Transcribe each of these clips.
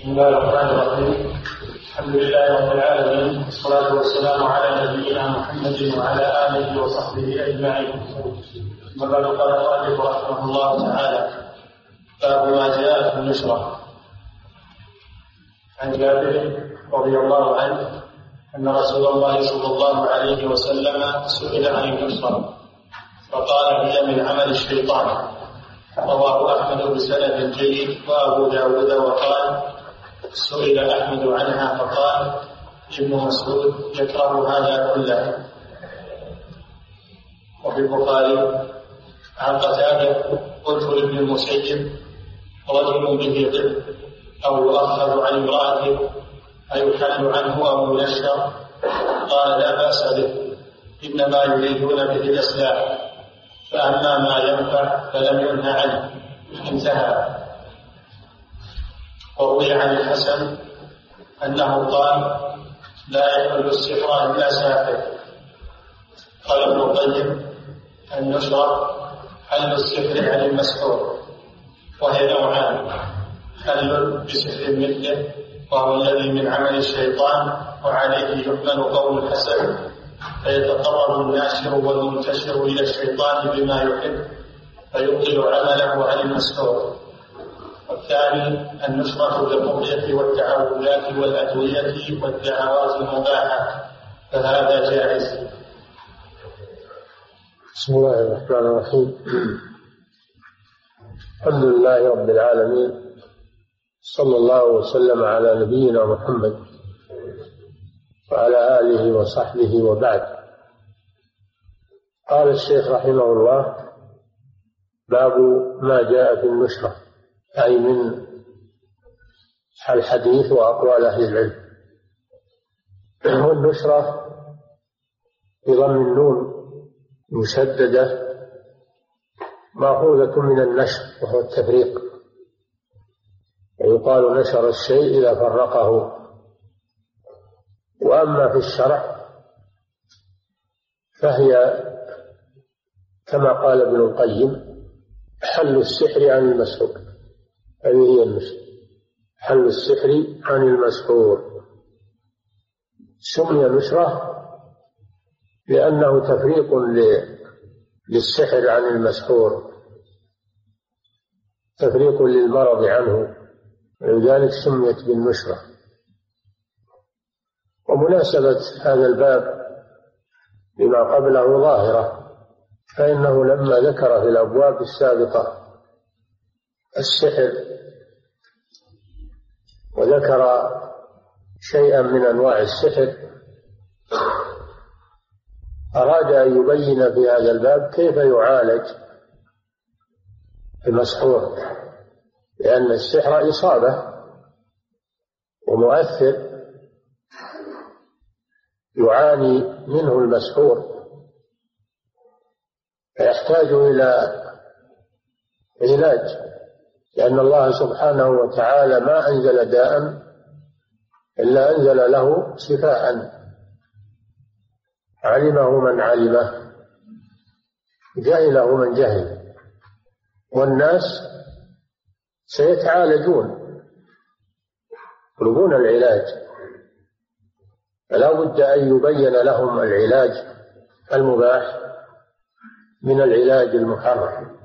بسم الله الرحمن الرحيم. الحمد لله رب العالمين والصلاة والسلام على نبينا محمد وعلى آله وصحبه أجمعين. أما بعد قال المؤلف رحمه الله تعالى باب ما جاء في النشرة عن جابر رضي الله عنه أن رسول الله صلى الله عليه وسلم سئل عن النشرة فقال هي من عمل الشيطان. رواه أحمد بسند جيد وأبو داود وقال سئل أحمد عنها فقال ابن مسعود يكره هذا كله. وفي البخاري عن قتادة قلت لابن المسيب رجل به طب أو يؤخذ عن امرأته أيحل عنه أو ينشر؟ قال لا بأس به إنما يريدون به الإصلاح فأما ما ينفع فلم ينهى عنه انتهى. وروي عن الحسن أنه قال لا يحل السحر إلا ساحر قال ابن القيم النشرة حل السحر عن المسحور وهي نوعان حل بسحر مثله وهو الذي من عمل الشيطان وعليه يحمل قول الحسن فيتقرب الناشر والمنتشر إلى الشيطان بما يحب فيبطل عمله عن المسحور. والثاني النصرة بالرقية والتعوذات والأدوية والدعوات المباحة فهذا جائز. بسم الله الرحمن الرحيم. الحمد لله رب العالمين صلى الله وسلم على نبينا محمد وعلى آله وصحبه وبعد. قال الشيخ رحمه الله باب ما جاء في النشرة. أي من الحديث وأقوال أهل العلم. والنشرة بضم النون مشددة مأخوذة من النشر وهو التفريق. ويقال نشر الشيء إذا فرقه. وأما في الشرع فهي كما قال ابن القيم حل السحر عن المسحور هذه هي حل السحر عن المسحور. سمي نشرة لأنه تفريق للسحر عن المسحور. تفريق للمرض عنه. ولذلك سميت بالنشرة ومناسبة هذا الباب لما قبله ظاهرة فإنه لما ذكر في الأبواب السابقة السحر وذكر شيئا من أنواع السحر أراد أن يبين في هذا الباب كيف يعالج المسحور لأن السحر إصابة ومؤثر يعاني منه المسحور. فيحتاج إلى علاج. لأن الله سبحانه وتعالى ما أنزل داء إلا أنزل له شفاء. علمه من علمه جهله من جهل. والناس سيتعالجون يطلبون العلاج. فلا بد أن يبين لهم العلاج المباح من العلاج المحرم.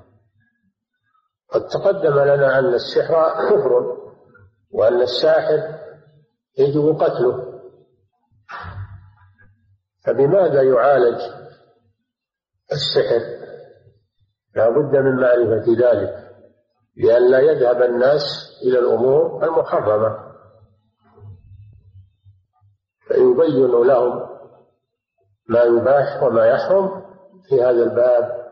قد تقدم لنا أن السحر كفر وأن الساحر يجب قتله. فبماذا يعالج السحر؟ لا بد من معرفة ذلك لئلا يذهب الناس إلى الأمور المحرمة. فيبين لهم ما يباح وما يحرم في هذا الباب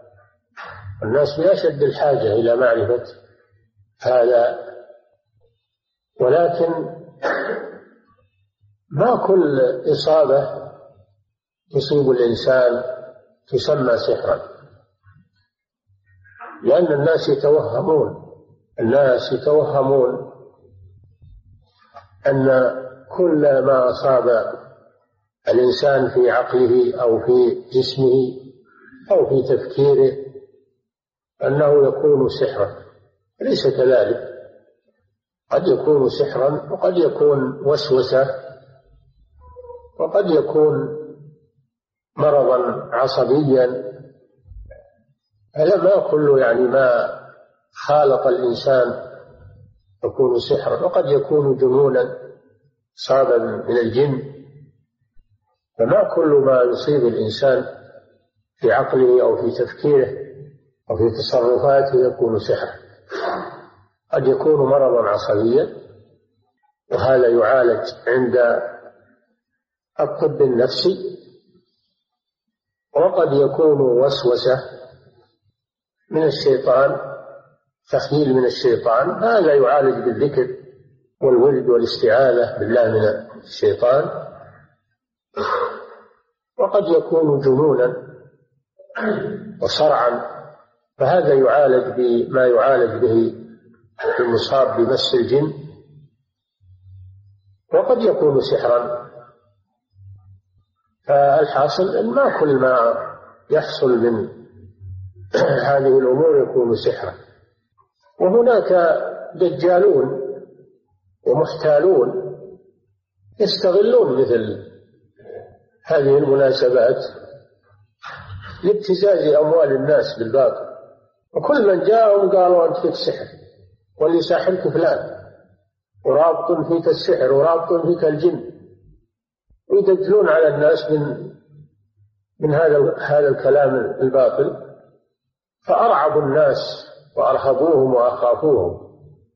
الناس بأشد الحاجة إلى معرفة هذا. ولكن ما كل إصابة تصيب الإنسان تسمى سحرا لأن الناس يتوهمون الناس يتوهمون أن كل ما أصاب الإنسان في عقله أو في جسمه أو في تفكيره أنه يكون سحرا ليس كذلك؟ قد يكون سحرا وقد يكون وسوسة وقد يكون مرضا عصبيا. هذا ما كله يعني ما خالط الإنسان يكون سحرا وقد يكون جنونا صابا من الجن. فما كل ما يصيب الإنسان في عقله أو في تفكيره أو في تصرفاته يكون سحرا قد يكون مرضا عصبيا وهذا يعالج عند الطب النفسي وقد يكون وسوسة من الشيطان تخيل من الشيطان. هذا يعالج بالذكر والورد والاستعاذة بالله من الشيطان. وقد يكون جنونا وصرعا فهذا يعالج بما يعالج به المصاب بمس الجن. وقد يكون سحرا. فالحاصل أن ما كل ما يحصل من هذه الأمور يكون سحرا. وهناك دجالون ومحتالون يستغلون مثل هذه المناسبات لابتزاز أموال الناس بالباطل. وكل من جاءهم قالوا أنت فيك سحر واللي ساحرك فلان ورابط فيك السحر ورابط فيك الجن. ويدجلون على الناس من من هذا هذا الكلام الباطل. فأرعبوا الناس وأرهبوهم وأخافوهم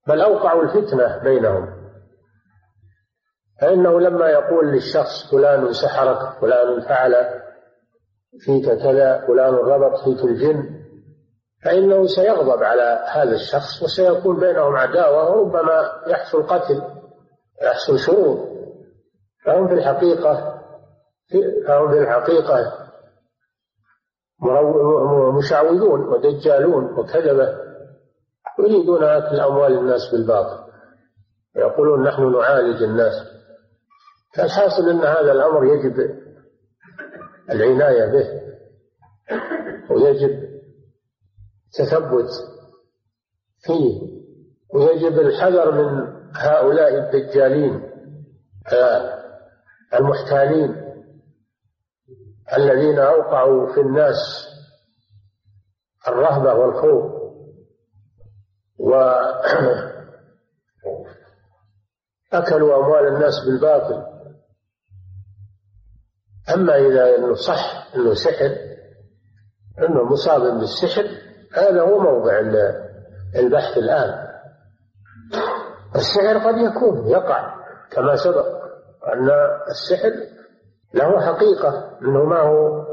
بل أوقعوا الفتنة بينهم. فإنه لما يقول للشخص فلان سحرك فلان فعل فيك كذا فلان ربط فيك الجن فإنه سيغضب على هذا الشخص وسيكون بينهم عداوة وربما يحصل قتل يحصل شرور. فهم في الحقيقة فهم في الحقيقة مشعوذون ودجالون وكذبة يريدون أكل أموال الناس بالباطل. ويقولون نحن نعالج الناس. فالحاصل أن هذا الأمر يجب العناية به ويجب تثبت فيه ويجب الحذر من هؤلاء الدجالين المحتالين الذين أوقعوا في الناس الرهبة والخوف. وأكلوا أموال الناس بالباطل. أما إذا أنه صح أنه سحر أنه مصاب بالسحر هذا هو موضع البحث الآن. السحر قد يكون يقع كما سبق أن السحر له حقيقة منه ما هو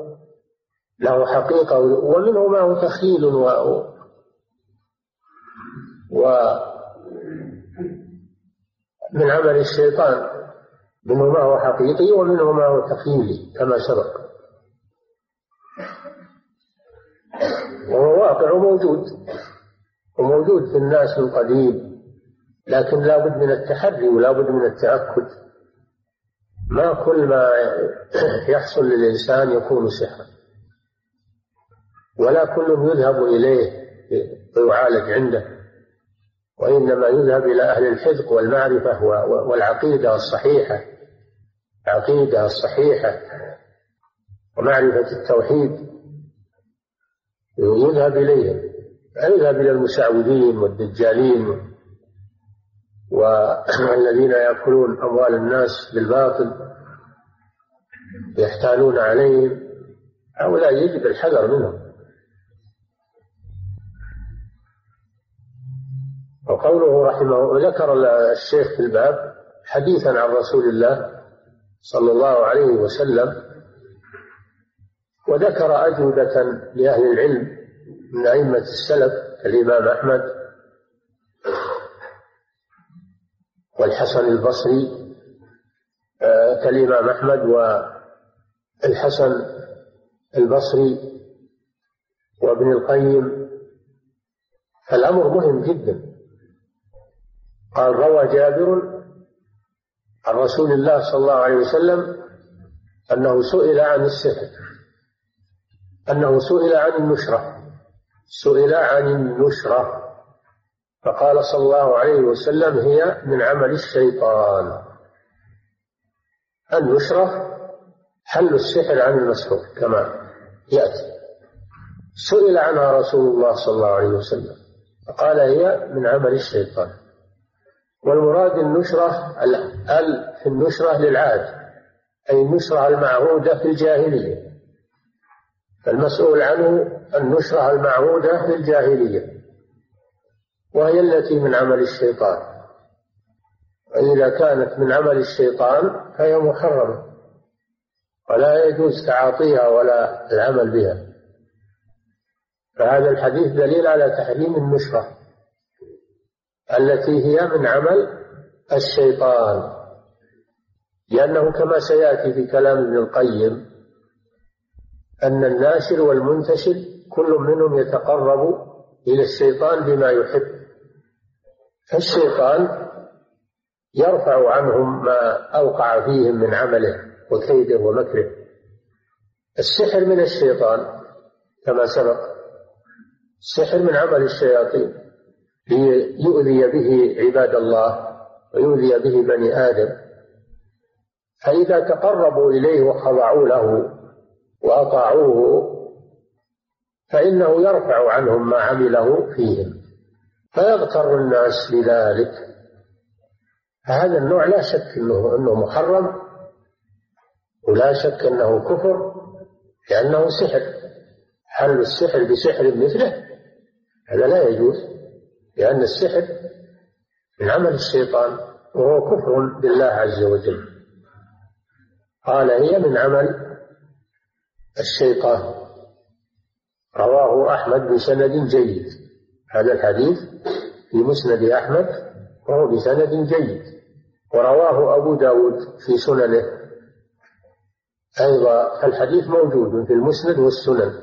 له حقيقة ومنه ما هو تخيل و, و من عمل الشيطان منه ما هو حقيقي ومنه ما هو تخيلي كما سبق. وهو واقع وموجود. وموجود في الناس من قديم لكن لا بد من التحري ولا بد من التأكد. ما كل ما يحصل للإنسان يكون سحرا. ولا كل يذهب إليه ويعالج عنده. وإنما يذهب إلى أهل الحذق والمعرفة والعقيدة الصحيحة. العقيدة الصحيحة. ومعرفة التوحيد. يذهب إليهم يذهب إلى المسعودين والدجالين والذين يأكلون أموال الناس بالباطل يحتالون عليهم. هؤلاء يجب الحذر منهم. وقوله رحمه ذكر الشيخ في الباب حديثا عن رسول الله صلى الله عليه وسلم وذكر أجوبة لأهل العلم من أئمة السلف كالإمام أحمد والحسن البصري آه، كالإمام أحمد والحسن البصري وابن القيم. فالأمر مهم جدا. قال روى جابر عن رسول الله صلى الله عليه وسلم أنه سئل عن السحر. أنه سئل عن النشرة. سئل عن النشرة. فقال صلى الله عليه وسلم هي من عمل الشيطان. النشرة حل السحر عن المسحور كما يأتي. سئل عنها رسول الله صلى الله عليه وسلم فقال هي من عمل الشيطان. والمراد النشرة ال في النشرة للعهد أي النشرة المعهودة في الجاهلية. المسؤول عنه النشرة المعهودة في الجاهلية وهي التي من عمل الشيطان. وإذا كانت من عمل الشيطان فهي محرمة ولا يجوز تعاطيها ولا العمل بها. فهذا الحديث دليل على تحريم النشرة التي هي من عمل الشيطان. لأنه كما سيأتي في كلام ابن القيم أن الناشر والمنتشر كل منهم يتقرب إلى الشيطان بما يحب. فالشيطان يرفع عنهم ما أوقع فيهم من عمله وكيده ومكره. السحر من الشيطان كما سبق السحر من عمل الشياطين ليؤذي به عباد الله ويؤذي به بني آدم. فإذا تقربوا إليه وخضعوا له وأطاعوه فإنه يرفع عنهم ما عمله فيهم. فيغتر الناس بذلك فهذا النوع لا شك انه إنه محرم ولا شك إنه كفر لأنه سحر. حل السحر بسحر مثله؟ هذا لا يجوز لأن السحر من عمل الشيطان وهو كفر بالله عز وجل. قال هي من عمل الشيطان رواه أحمد بسند جيد. هذا الحديث في مسند أحمد وهو بسند جيد. ورواه أبو داود في سننه. أيضا الحديث موجود في المسند والسنن.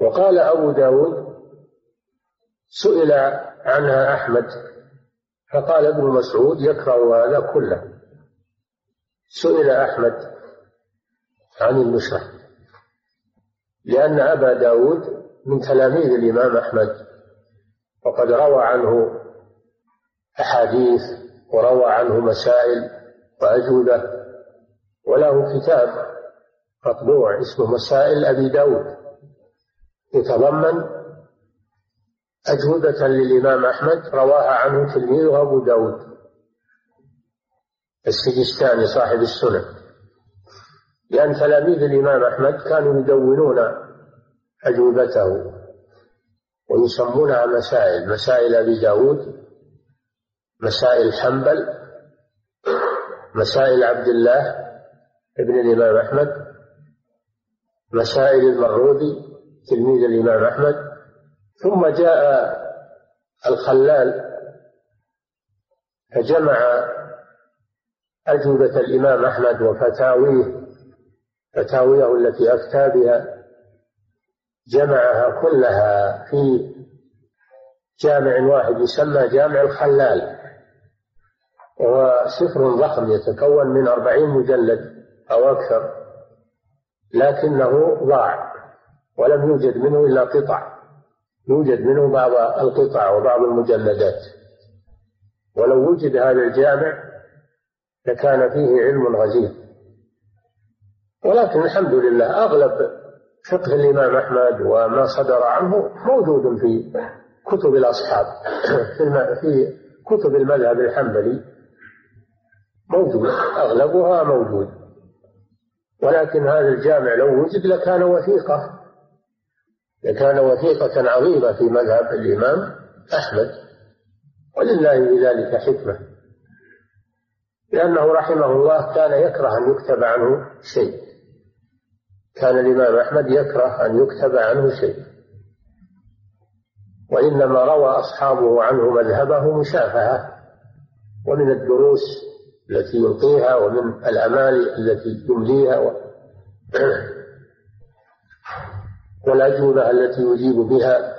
وقال أبو داود سئل عنها أحمد فقال ابن مسعود يكره هذا كله. سئل أحمد عن النشرة لأن أبا داود من تلاميذ الإمام أحمد وقد روى عنه أحاديث وروى عنه مسائل وأجوبة وله كتاب مطبوع اسمه مسائل أبي داود. يتضمن أجوبة للإمام أحمد رواها عنه تلميذه أبو داود السجستاني صاحب السنن. لأن تلاميذ الإمام أحمد كانوا يدونون أجوبته ويسمونها مسائل مسائل أبي داود مسائل حنبل مسائل عبد الله ابن الإمام أحمد مسائل المرودي تلميذ الإمام أحمد. ثم جاء الخلال فجمع أجوبة الإمام أحمد وفتاويه فتاويه التي أفتى بها جمعها كلها في جامع واحد يسمى جامع الخلال وهو سفر ضخم يتكون من أربعين مجلد أو أكثر لكنه ضاع ولم يوجد منه إلا قطع يوجد منه بعض القطع وبعض المجلدات. ولو وجد هذا الجامع لكان فيه علم غزير. ولكن الحمد لله أغلب فقه الإمام أحمد وما صدر عنه موجود في كتب الأصحاب في, كتب المذهب الحنبلي موجود أغلبها موجود. ولكن هذا الجامع لو وجد لكان وثيقة لكان وثيقة عظيمة في مذهب الإمام أحمد. ولله في ذلك حكمة. لأنه رحمه الله كان يكره أن يكتب عنه شيء. كان الإمام أحمد يكره أن يكتب عنه شيء. وإنما روى أصحابه عنه مذهبه مشافهة ومن الدروس التي يلقيها ومن الأمال التي يمليها و... والأجوبة التي يجيب بها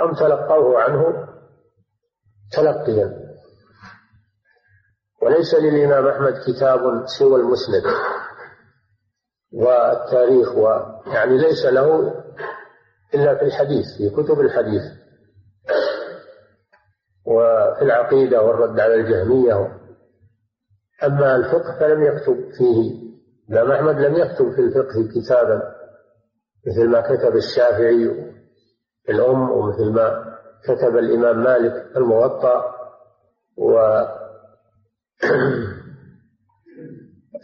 أم تلقوه عنه تلقيا. وليس للإمام أحمد كتاب سوى المسند. والتاريخ ويعني ليس له إلا في الحديث في كتب الحديث. وفي العقيدة والرد على الجهمية. أما الفقه فلم يكتب فيه الإمام أحمد لم يكتب في الفقه كتابا مثل ما كتب الشافعي في الأم ومثل ما كتب الإمام مالك الموطأ. و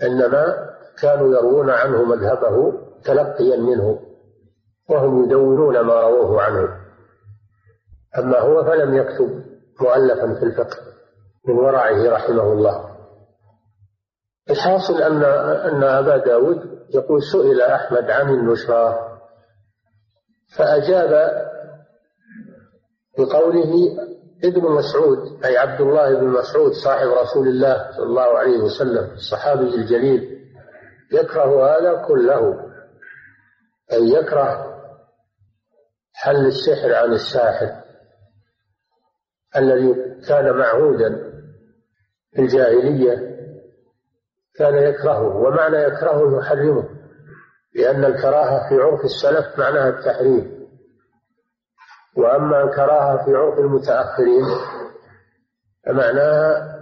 إنما كانوا يروون عنه مذهبه تلقيا منه وهم يدونون ما رووه عنه. أما هو فلم يكتب مؤلفا في الفقه من ورعه رحمه الله. الحاصل أن أن أبا داود يقول سئل أحمد عن النشرة فأجاب بقوله ابن مسعود أي عبد الله بن مسعود صاحب رسول الله صلى الله عليه وسلم الصحابي الجليل يكره هذا كله. أي يكره حل السحر عن الساحر الذي كان معهودا في الجاهلية كان يكرهه. ومعنى يكرهه يحرمه لأن الكراهة في عرف السلف معناها التحريم. وأما الكراهة في عرف المتأخرين فمعناها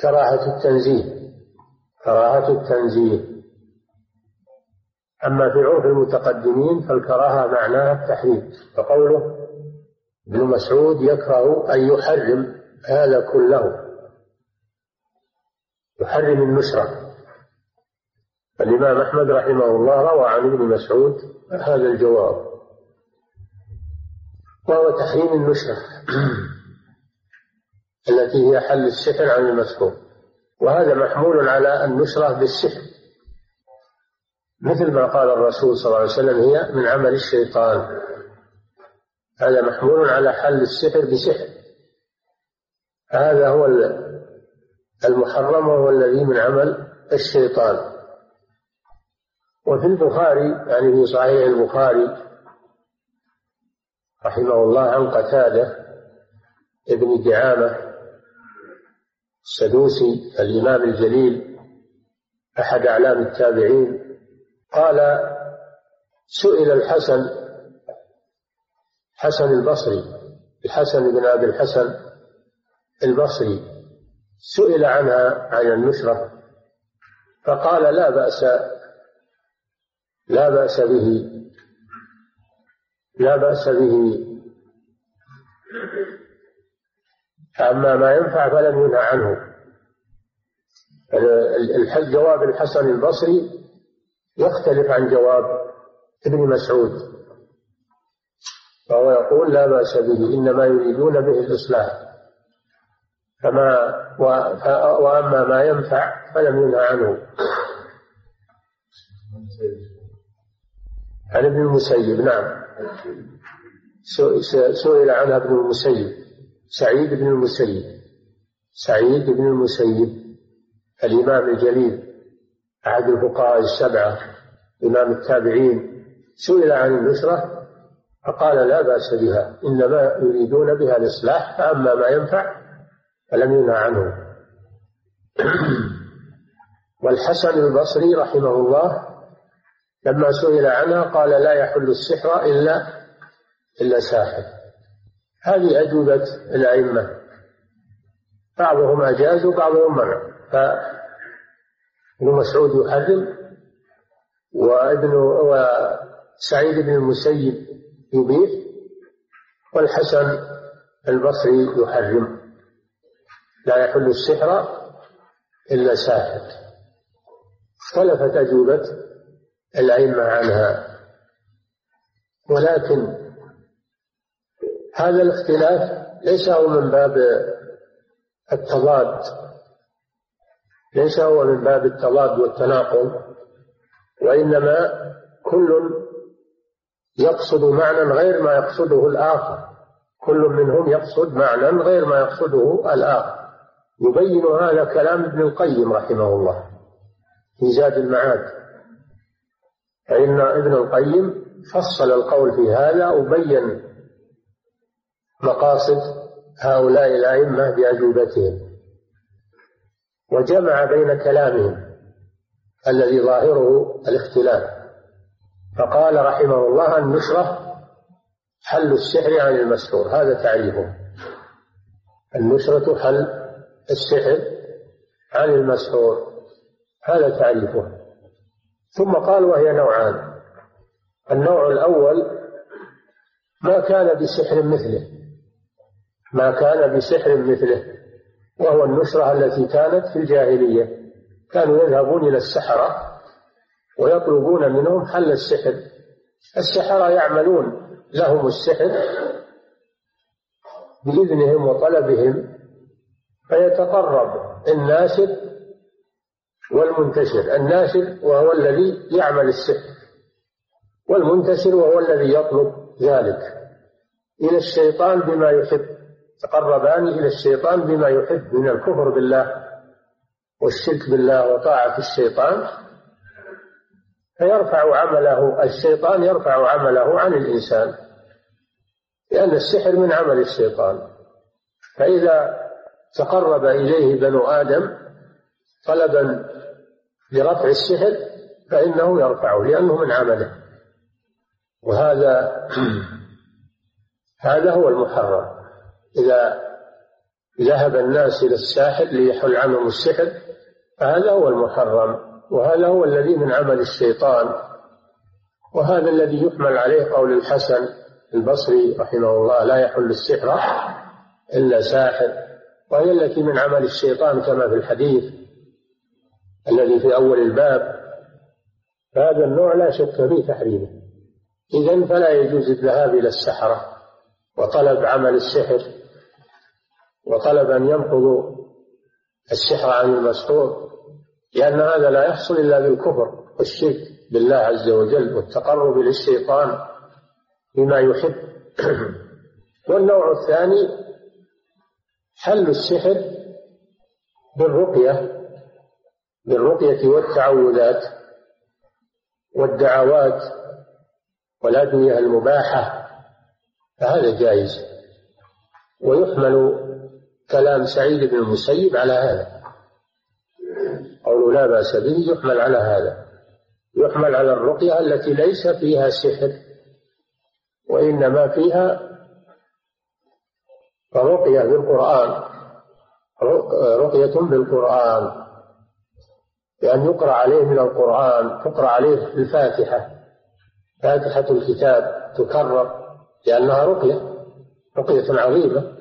كراهة التنزيه. كراهة التنزيه. أما في عرف المتقدمين فالكراهة معناها التحريم فقوله ابن مسعود يكره أن يحرم هذا كله يحرم النشرة. الإمام أحمد رحمه الله روى عن ابن مسعود هذا الجواب. وهو تحريم النشرة التي هي حل السحر عن المسحور. وهذا محمول على النشرة بالسحر. مثل ما قال الرسول صلى الله عليه وسلم هي من عمل الشيطان. هذا محمول على حل السحر بسحر. هذا هو المحرم وهو الذي من عمل الشيطان. وفي البخاري يعني في صحيح البخاري رحمه الله عن قتادة ابن دعامة السدوسي الإمام الجليل أحد أعلام التابعين قال سئل الحسن حسن البصري الحسن بن أبي الحسن البصري سئل عنها عن النشرة فقال لا بأس لا بأس به لا بأس به. أما ما ينفع فلم ينهى عنه. جواب الحسن البصري يختلف عن جواب ابن مسعود فهو يقول لا بأس به إنما يريدون به الإصلاح. فما وأما ما ينفع فلم ينهى عنه. عن ابن المسيب نعم. سئل عنها ابن المسيب. سعيد بن المسيب. سعيد بن المسيب الإمام الجليل أحد الفقهاء السبعة إمام التابعين. سئل عن النشرة فقال لا بأس بها إنما يريدون بها الإصلاح فأما ما ينفع فلم ينهى عنه. والحسن البصري رحمه الله لما سئل عنها قال لا يحل السحر إلا إلا ساحر. هذه أجوبة الأئمة. بعضهم أجاز وبعضهم منع. فابن مسعود يحرم وابن وسعيد بن المسيب يبيح والحسن البصري يحرم. لا يحل السحر إلا ساحر. اختلفت أجوبة الأئمة عنها. ولكن هذا الاختلاف ليس هو من باب التضاد ليس هو من باب التضاد والتناقض وإنما كل يقصد معنى غير ما يقصده الآخر كل منهم يقصد معنى غير ما يقصده الآخر. يبين هذا كلام ابن القيم رحمه الله في زاد المعاد. فإن ابن القيم فصل القول في هذا وبين مقاصد هؤلاء الأئمة بأجوبتهم. وجمع بين كلامهم الذي ظاهره الاختلاف. فقال رحمه الله النشرة حل السحر عن المسحور هذا تعريفه. النشرة حل السحر عن المسحور هذا تعريفه. ثم قال وهي نوعان. النوع الأول ما كان بسحر مثله. ما كان بسحر مثله وهو النشرة التي كانت في الجاهلية. كانوا يذهبون إلى السحرة ويطلبون منهم حل السحر. السحرة يعملون لهم السحر بإذنهم وطلبهم فيتقرب الناشر والمنتشر. الناشر وهو الذي يعمل السحر والمنتشر وهو الذي يطلب ذلك. إلى الشيطان بما يحب. تقربان إلى الشيطان بما يحب من الكفر بالله والشرك بالله وطاعة الشيطان فيرفع عمله الشيطان يرفع عمله عن الإنسان لأن السحر من عمل الشيطان. فإذا تقرب إليه بنو آدم طلبا لرفع السحر فإنه يرفعه لأنه من عمله. وهذا هذا هو المحرم. إذا ذهب الناس إلى الساحر ليحل عنهم السحر فهذا هو المحرم وهذا هو الذي من عمل الشيطان. وهذا الذي يحمل عليه قول الحسن البصري رحمه الله لا يحل السحر إلا ساحر وهي التي من عمل الشيطان كما في الحديث الذي في أول الباب. فهذا النوع لا شك في تحريمه. إذا فلا يجوز الذهاب إلى السحرة وطلب عمل السحر. وطلب أن ينقضوا السحر عن المسحور لأن هذا لا يحصل إلا بالكفر والشرك بالله عز وجل والتقرب للشيطان بما يحب. والنوع الثاني حل السحر بالرقية بالرقية والتعوذات والدعوات والأدوية المباحة فهذا جائز. ويحمل كلام سعيد بن المسيب على هذا. قول لا بأس به يحمل على هذا. يحمل على الرقية التي ليس فيها سحر وإنما فيها رقية بالقرآن. رقية بالقرآن. بأن يقرأ عليه من القرآن تقرأ عليه الفاتحة فاتحة الكتاب تكرر لأنها رقية رقية عظيمة.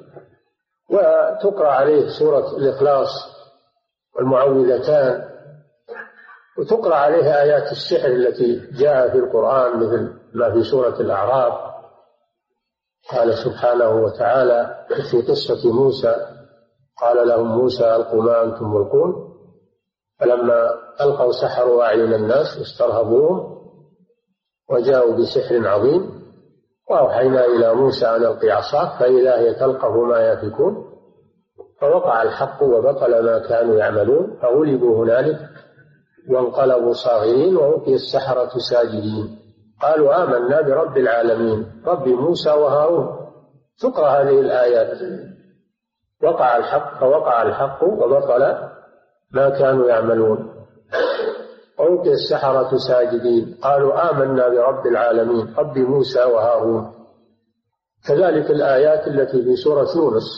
وتقرأ عليه سورة الإخلاص والمعوذتان وتقرأ عليه آيات السحر التي جاء في القرآن مثل ما في سورة الأعراف. قال سبحانه وتعالى في قصة موسى قال لهم موسى ألقوا ما أنتم ملقون. فلما ألقوا سحروا أعين الناس واسترهبوهم وجاءوا بسحر عظيم. وأوحينا إلى موسى أن ألقي عصاك فإذا هي تلقف ما يفكون فوقع الحق وبطل ما كانوا يعملون فغلبوا هنالك وانقلبوا صاغرين وألقي السحرة ساجدين. قالوا آمنا برب العالمين رب موسى وهارون. تقرأ هذه الآيات. وقع الحق فوقع الحق وبطل ما كانوا يعملون. ألقي السحرة ساجدين. قالوا آمنا برب العالمين رب موسى وهارون. كذلك الآيات التي في سورة يونس.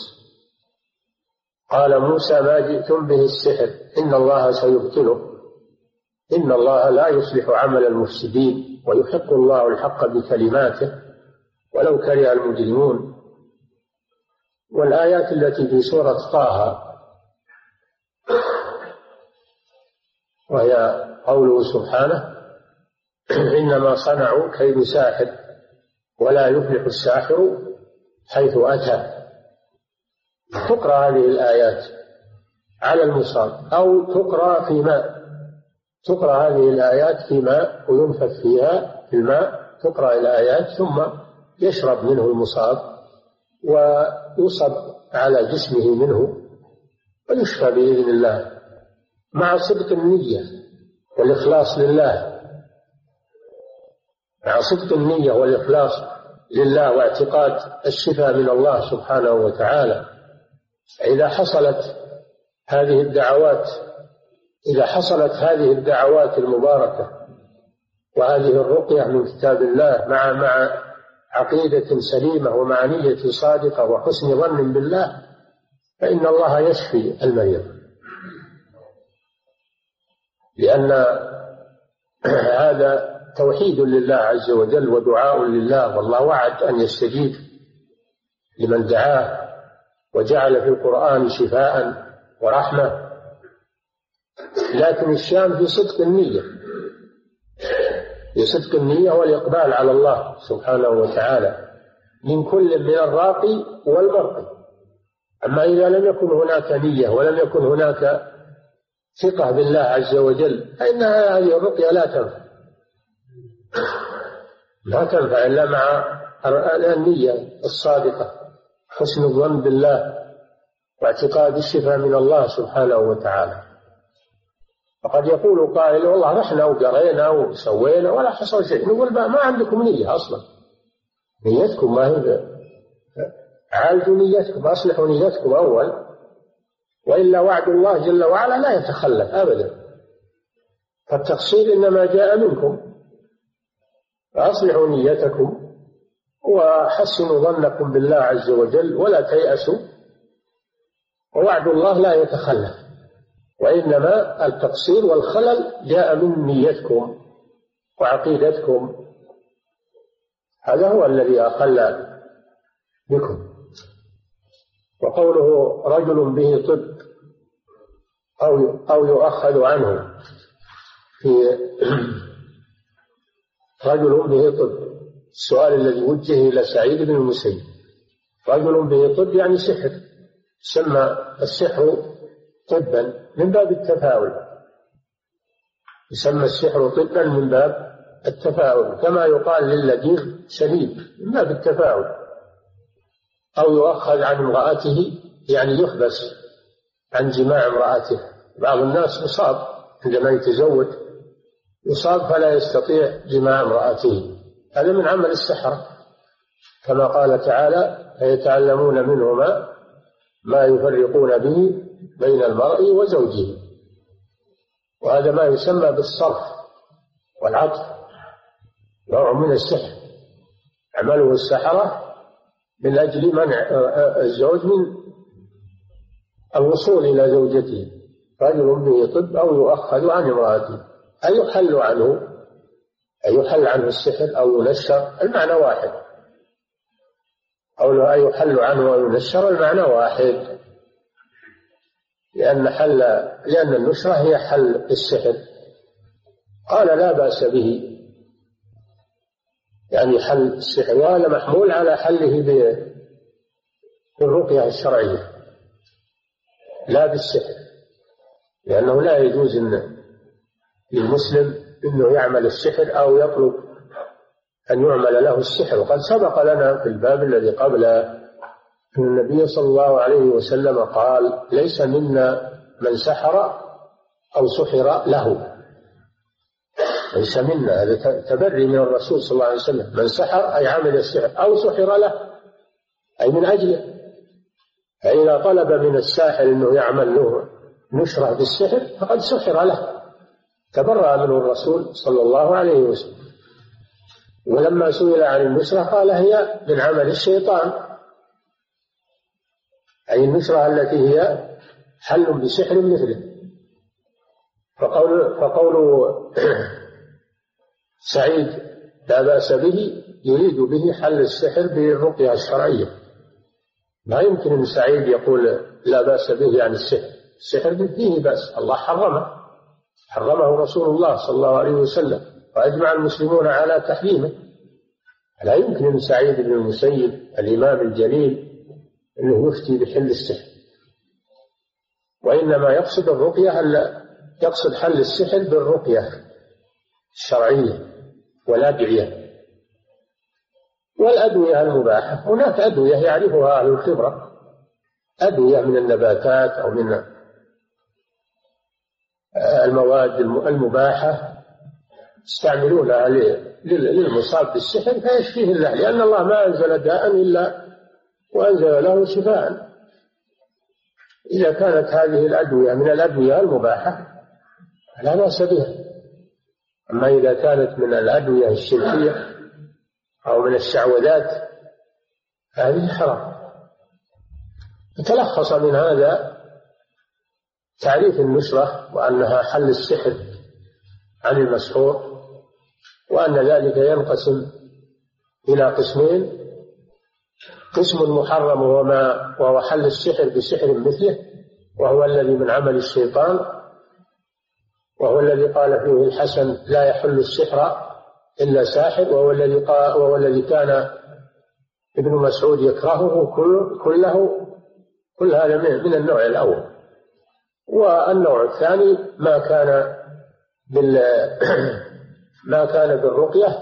قال موسى ما جئتم به السحر إن الله سيبطله. إن الله لا يصلح عمل المفسدين ويحق الله الحق بكلماته ولو كره المجرمون. والآيات التي في سورة طه وهي قوله سبحانه إنما صنعوا كيد ساحر ولا يفلح الساحر حيث أتى. تقرأ هذه الآيات على المصاب أو تقرأ في ماء. تقرأ هذه الآيات في ماء وينفث فيها في الماء. تقرأ الآيات ثم يشرب منه المصاب ويصب على جسمه منه ويشفى بإذن الله مع صدق النية. والإخلاص لله. مع صدق النية والإخلاص لله واعتقاد الشفاء من الله سبحانه وتعالى. إذا حصلت هذه الدعوات إذا حصلت هذه الدعوات المباركة وهذه الرقية من كتاب الله مع مع عقيدة سليمة ومع نية صادقة وحسن ظن بالله فإن الله يشفي المريض. لأن هذا توحيد لله عز وجل ودعاء لله والله وعد أن يستجيب لمن دعاه وجعل في القرآن شفاء ورحمة. لكن الشام في صدق النية في صدق النية والإقبال على الله سبحانه وتعالى من كل من الراقي والمرقي أما إذا لم يكن هناك نية ولم يكن هناك ثقة بالله عز وجل فإن هذه الرقية لا تنفع. لا تنفع إلا مع النية الصادقة حسن الظن بالله واعتقاد الشفاء من الله سبحانه وتعالى. وقد يقول قائل والله رحنا وقرينا وسوينا ولا حصل شيء. نقول ما عندكم نية أصلا. نيتكم ما هي عالجوا نيتكم أصلحوا نيتكم أول. وإلا وعد الله جل وعلا لا يتخلف أبدا. فالتقصير إنما جاء منكم. فأصلحوا نيتكم وحسنوا ظنكم بالله عز وجل ولا تيأسوا. ووعد الله لا يتخلف. وإنما التقصير والخلل جاء من نيتكم وعقيدتكم. هذا هو الذي أخل بكم. وقوله رجل به طب أو أو يؤخذ عنه في رجل به طب. السؤال الذي وجه إلى سعيد بن المسيب. رجل به طب يعني سحر. سمى السحر طبا من باب التفاؤل. يسمى السحر طبا من باب التفاؤل. كما يقال للذين شديد من باب التفاؤل. أو يؤخذ عن امرأته يعني يحبس عن جماع امرأته. بعض الناس يصاب عندما يتزوج يصاب فلا يستطيع جماع امرأته. هذا من عمل السحرة. كما قال تعالى فيتعلمون منهما ما يفرقون به بين المرء وزوجه. وهذا ما يسمى بالصرف والعطف نوع من السحر. عمله السحرة من أجل منع الزوج من الوصول إلى زوجته. رجل به طب أو يؤخذ عن امرأته. أيحل عنه؟ أيحل عنه السحر أو ينشر؟ المعنى واحد. قوله أيحل عنه أو ينشر؟ المعنى واحد. لأن حل لأن النشرة هي حل السحر. قال لا بأس به. يعني حل السحر وهذا محمول على حله بالرقية الشرعية لا بالسحر لأنه لا يجوز أن للمسلم أنه يعمل السحر أو يطلب أن يعمل له السحر. وقد سبق لنا في الباب الذي قبله أن النبي صلى الله عليه وسلم قال ليس منا من سحر أو سحر له. ليس منا هذا تبري من الرسول صلى الله عليه وسلم. من سحر أي عمل السحر أو سحر له أي من أجله. فإذا طلب من الساحر أنه يعمل له نشرة بالسحر فقد سحر له. تبرأ منه الرسول صلى الله عليه وسلم. ولما سئل عن النشرة قال هي من عمل الشيطان. أي النشرة التي هي حل بسحر مثله. فقول فقول سعيد لا بأس به يريد به حل السحر بالرقية الشرعية. ما يمكن أن سعيد يقول لا بأس به يعني السحر. السحر فيه بأس الله حرمه. حرمه رسول الله صلى الله عليه وسلم وأجمع المسلمون على تحريمه. لا يمكن أن سعيد بن المسيب الإمام الجليل أنه يفتي بحل السحر. وإنما يقصد الرقية يقصد حل السحر بالرقية الشرعية. والأدعية والأدوية المباحة هناك أدوية يعرفها أهل الخبرة. أدوية من النباتات أو من المواد المباحة يستعملونها للمصاب بالسحر فيشفيه الله لأن الله ما أنزل داء إلا وأنزل له شفاء. إذا كانت هذه الأدوية من الأدوية المباحة فلا بأس بها. أما إذا كانت من الأدوية الشركية أو من الشعوذات هذه حرام. تلخص من هذا تعريف النشرة وأنها حل السحر عن المسحور وأن ذلك ينقسم إلى قسمين. قسم محرم وهو ما وهو حل السحر بسحر مثله وهو الذي من عمل الشيطان وهو الذي قال فيه الحسن لا يحل السحر إلا ساحر وهو الذي قال وهو الذي كان ابن مسعود يكرهه كله كل هذا من النوع الأول. والنوع الثاني ما كان بال ما كان بالرقية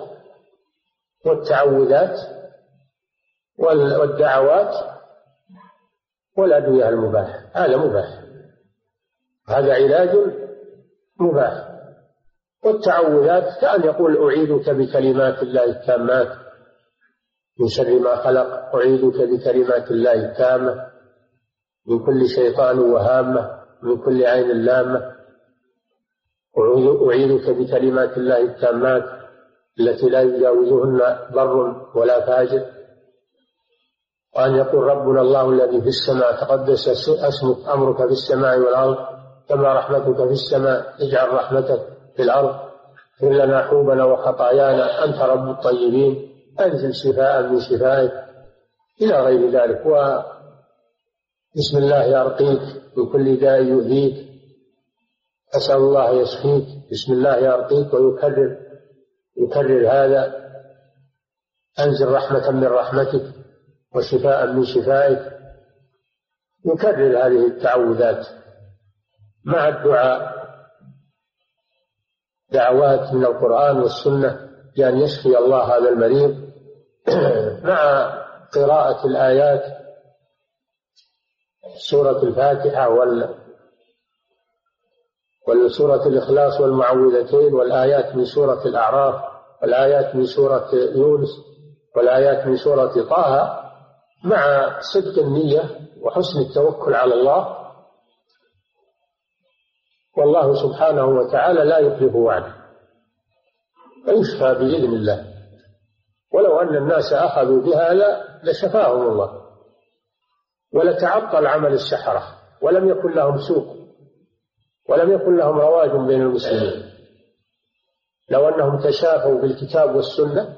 والتعوذات والدعوات والأدوية المباحة. هذا مباح. هذا علاج مباح. والتعوذات كأن يقول أعيدك بكلمات الله التامات من شر ما خلق أعيدك بكلمات الله التامة. من كل شيطان وهامة من كل عين لامة أعيدك بكلمات الله التامات التي لا يجاوزهن بر ولا فاجر. وأن يقول ربنا الله الذي في السماء تقدس أسمك أمرك في السماء والأرض. كما رحمتك في السماء اجعل رحمتك في الأرض. اغفر لنا حوبنا وخطايانا أنت رب الطيبين. أنزل شفاء من شفائك. إلى غير ذلك. و بسم الله يرقيك من كل داء يؤذيك. أسأل الله يشفيك. بسم الله يرقيك ويكرر يكرر هذا. أنزل رحمة من رحمتك وشفاء من شفائك. يكرر هذه التعوذات. مع الدعاء. دعوات من القرآن والسنة بأن يشفي الله هذا المريض. مع قراءة الآيات. سورة الفاتحة وال وسورة الإخلاص والمعوذتين والآيات من سورة الأعراف والآيات من سورة يونس والآيات من سورة طه مع صدق النية وحسن التوكل على الله. والله سبحانه وتعالى لا يخلف وعده. فيشفى بإذن الله. ولو أن الناس أخذوا بها لشفاهم الله. ولتعطل عمل السحرة. ولم يكن لهم سوق. ولم يكن لهم رواج بين المسلمين. لو أنهم تشافوا بالكتاب والسنة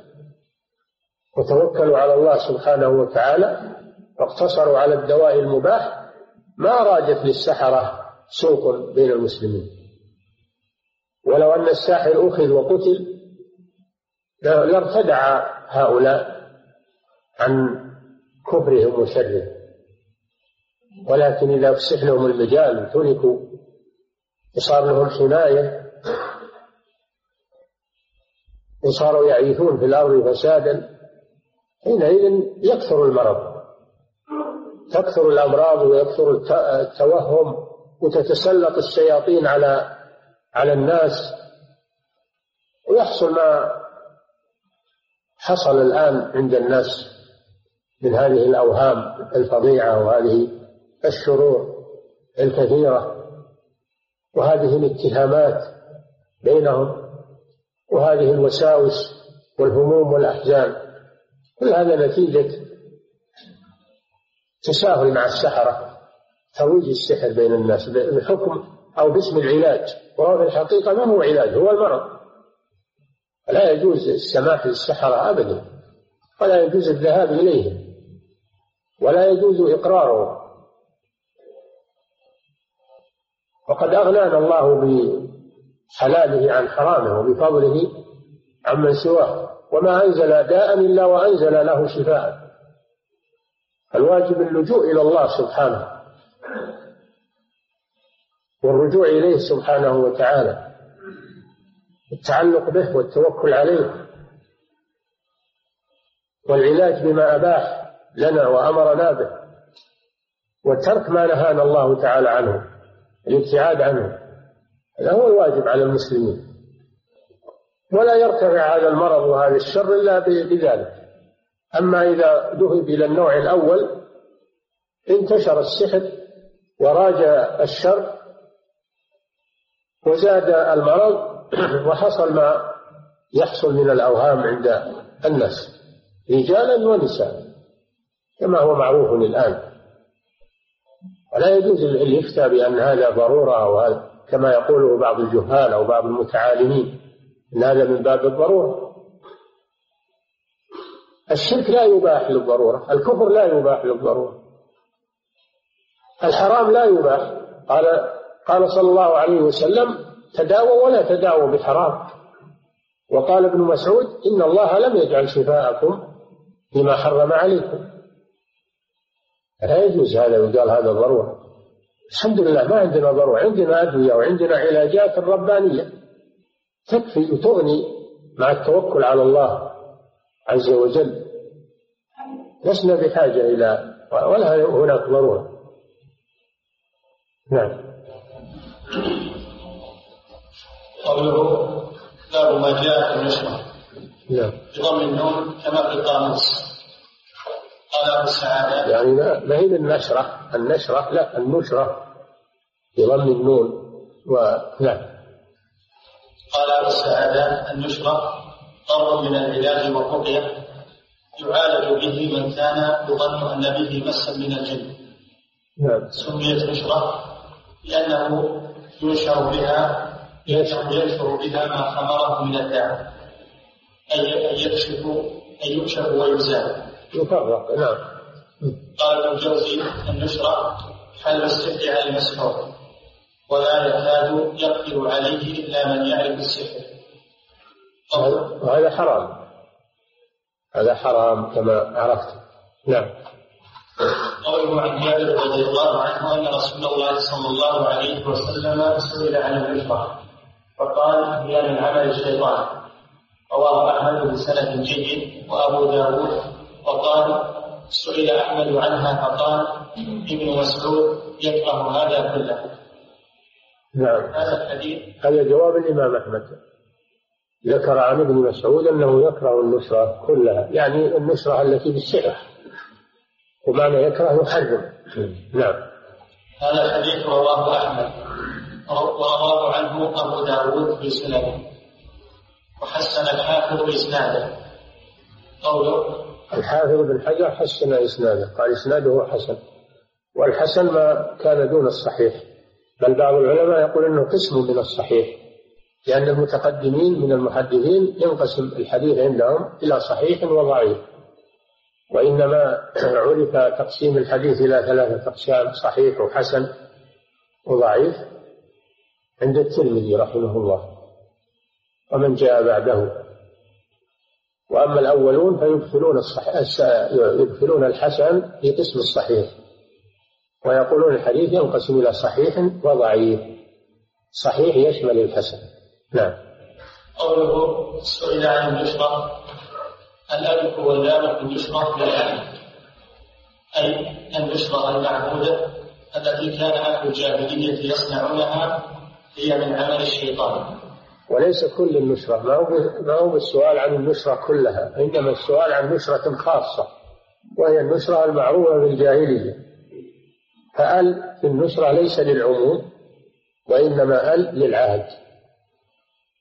وتوكلوا على الله سبحانه وتعالى واقتصروا على الدواء المباح ما راجت للسحرة سوق بين المسلمين. ولو أن الساحر أخذ وقتل لارتدع هؤلاء عن كفرهم وشرهم. ولكن إذا فسح لهم المجال تركوا وصار لهم حماية وصاروا يعيثون في الأرض فسادا حينئذ يكثر المرض. تكثر الأمراض ويكثر التوهم وتتسلط الشياطين على على الناس. ويحصل ما حصل الآن عند الناس من هذه الأوهام الفظيعة وهذه الشرور الكثيرة. وهذه الاتهامات بينهم وهذه الوساوس والهموم والأحزان. كل هذا نتيجة تساهل مع السحرة. ترويج السحر بين الناس بحكم أو باسم العلاج. وهو في الحقيقة ما هو علاج هو المرض. فلا يجوز السماح للسحرة أبدا ولا يجوز الذهاب إليهم ولا يجوز إقرارهم. وقد أغنانا الله بحلاله عن حرامه وبفضله عمن سواه وما أنزل داء إلا وأنزل له شفاء. الواجب اللجوء إلى الله سبحانه. والرجوع إليه سبحانه وتعالى التعلق به والتوكل عليه والعلاج بما أباح لنا وأمرنا به وترك ما نهانا الله تعالى عنه الابتعاد عنه هذا هو الواجب على المسلمين. ولا يرتفع هذا المرض وهذا الشر إلا بذلك. أما إذا ذهب إلى النوع الأول انتشر السحر وراج الشر وزاد المرض وحصل ما يحصل من الأوهام عند الناس رجالا ونساء كما هو معروف الآن. ولا يجوز الإفتاء بأن هذا ضرورة أو هذا كما يقوله بعض الجهال أو بعض المتعالمين أن هذا من باب الضرورة. الشرك لا يباح للضرورة الكفر لا يباح للضرورة. الحرام لا يباح. قال قال صلى الله عليه وسلم تداووا ولا تداووا بحرام وقال ابن مسعود إن الله لم يجعل شفاءكم بما حرم عليكم. لا يجوز هذا وقال هذا ضرورة الحمد لله ما عندنا ضرورة. عندنا أدوية وعندنا علاجات ربانية تكفي وتغني مع التوكل على الله عز وجل. لسنا بحاجة إلى ولا هناك ضرورة. نعم. قوله باب ما جاء في النشرة نعم. بضم النون كما في القاموس. قال أبو السعادة يعني ما هي النشرة النشرة؟ لا النشرة بضم النون ونعم قال أبو السعادة النشرة ضرب من العلاج والرقية يعالج به من كان يظن أن به مسا من الجن. نعم. سميت نشرة لأنه ينشر بها ينشر بها ما خمره من الداء. أي أن يكشف أن يكشف ويزال. يفرق نعم. قال ابن الجوزي النشرة حل السحر على المسحور ولا يكاد يقدر عليه إلا من يعرف السحر. وهذا حرام. هذا حرام كما عرفت. نعم. قوله عن جابر رضي الله عنه أن رسول الله صلى الله عليه وسلم سئل عن العشره فقال هي من عمل الشيطان. رواه أحمد بسند جيد وأبو داود. وقال سئل أحمد عنها فقال ابن مسعود يكره هذا كله. نعم. هذا الحديث. هذا جواب الإمام أحمد. ذكر عن ابن مسعود أنه يكره النشره كلها يعني النشره التي بالسحر ومعنى يكره يحرم نعم. هذا الحديث رواه أحمد. ورواه عنه أبو داود في سننه. وحسن الحافظ إسناده. قوله الحافظ بن حجر حسن إسناده. قال إسناده حسن. والحسن ما كان دون الصحيح. بل بعض العلماء يقول أنه قسم من الصحيح. لأن المتقدمين من المحدثين ينقسم الحديث عندهم إلى صحيح وضعيف. وإنما عرف تقسيم الحديث إلى ثلاثة أقسام صحيح وحسن وضعيف عند الترمذي رحمه الله ومن جاء بعده. وأما الأولون فيدخلون الصحيح يدخلون الحسن في قسم الصحيح ويقولون الحديث ينقسم إلى صحيح وضعيف. صحيح يشمل الحسن. نعم. قوله سئل عن البشرى الألف واللام النشرة للألف أي النشرة المعبودة التي كان أهل الجاهلية يصنعونها هي من عمل الشيطان. وليس كل النشرة ما هو ما هو السؤال عن النشرة كلها؟ إنما السؤال عن نشرة خاصة وهي النشرة المعروفة بالجاهلية. فأل في النشرة ليس للعموم وإنما أل للعهد.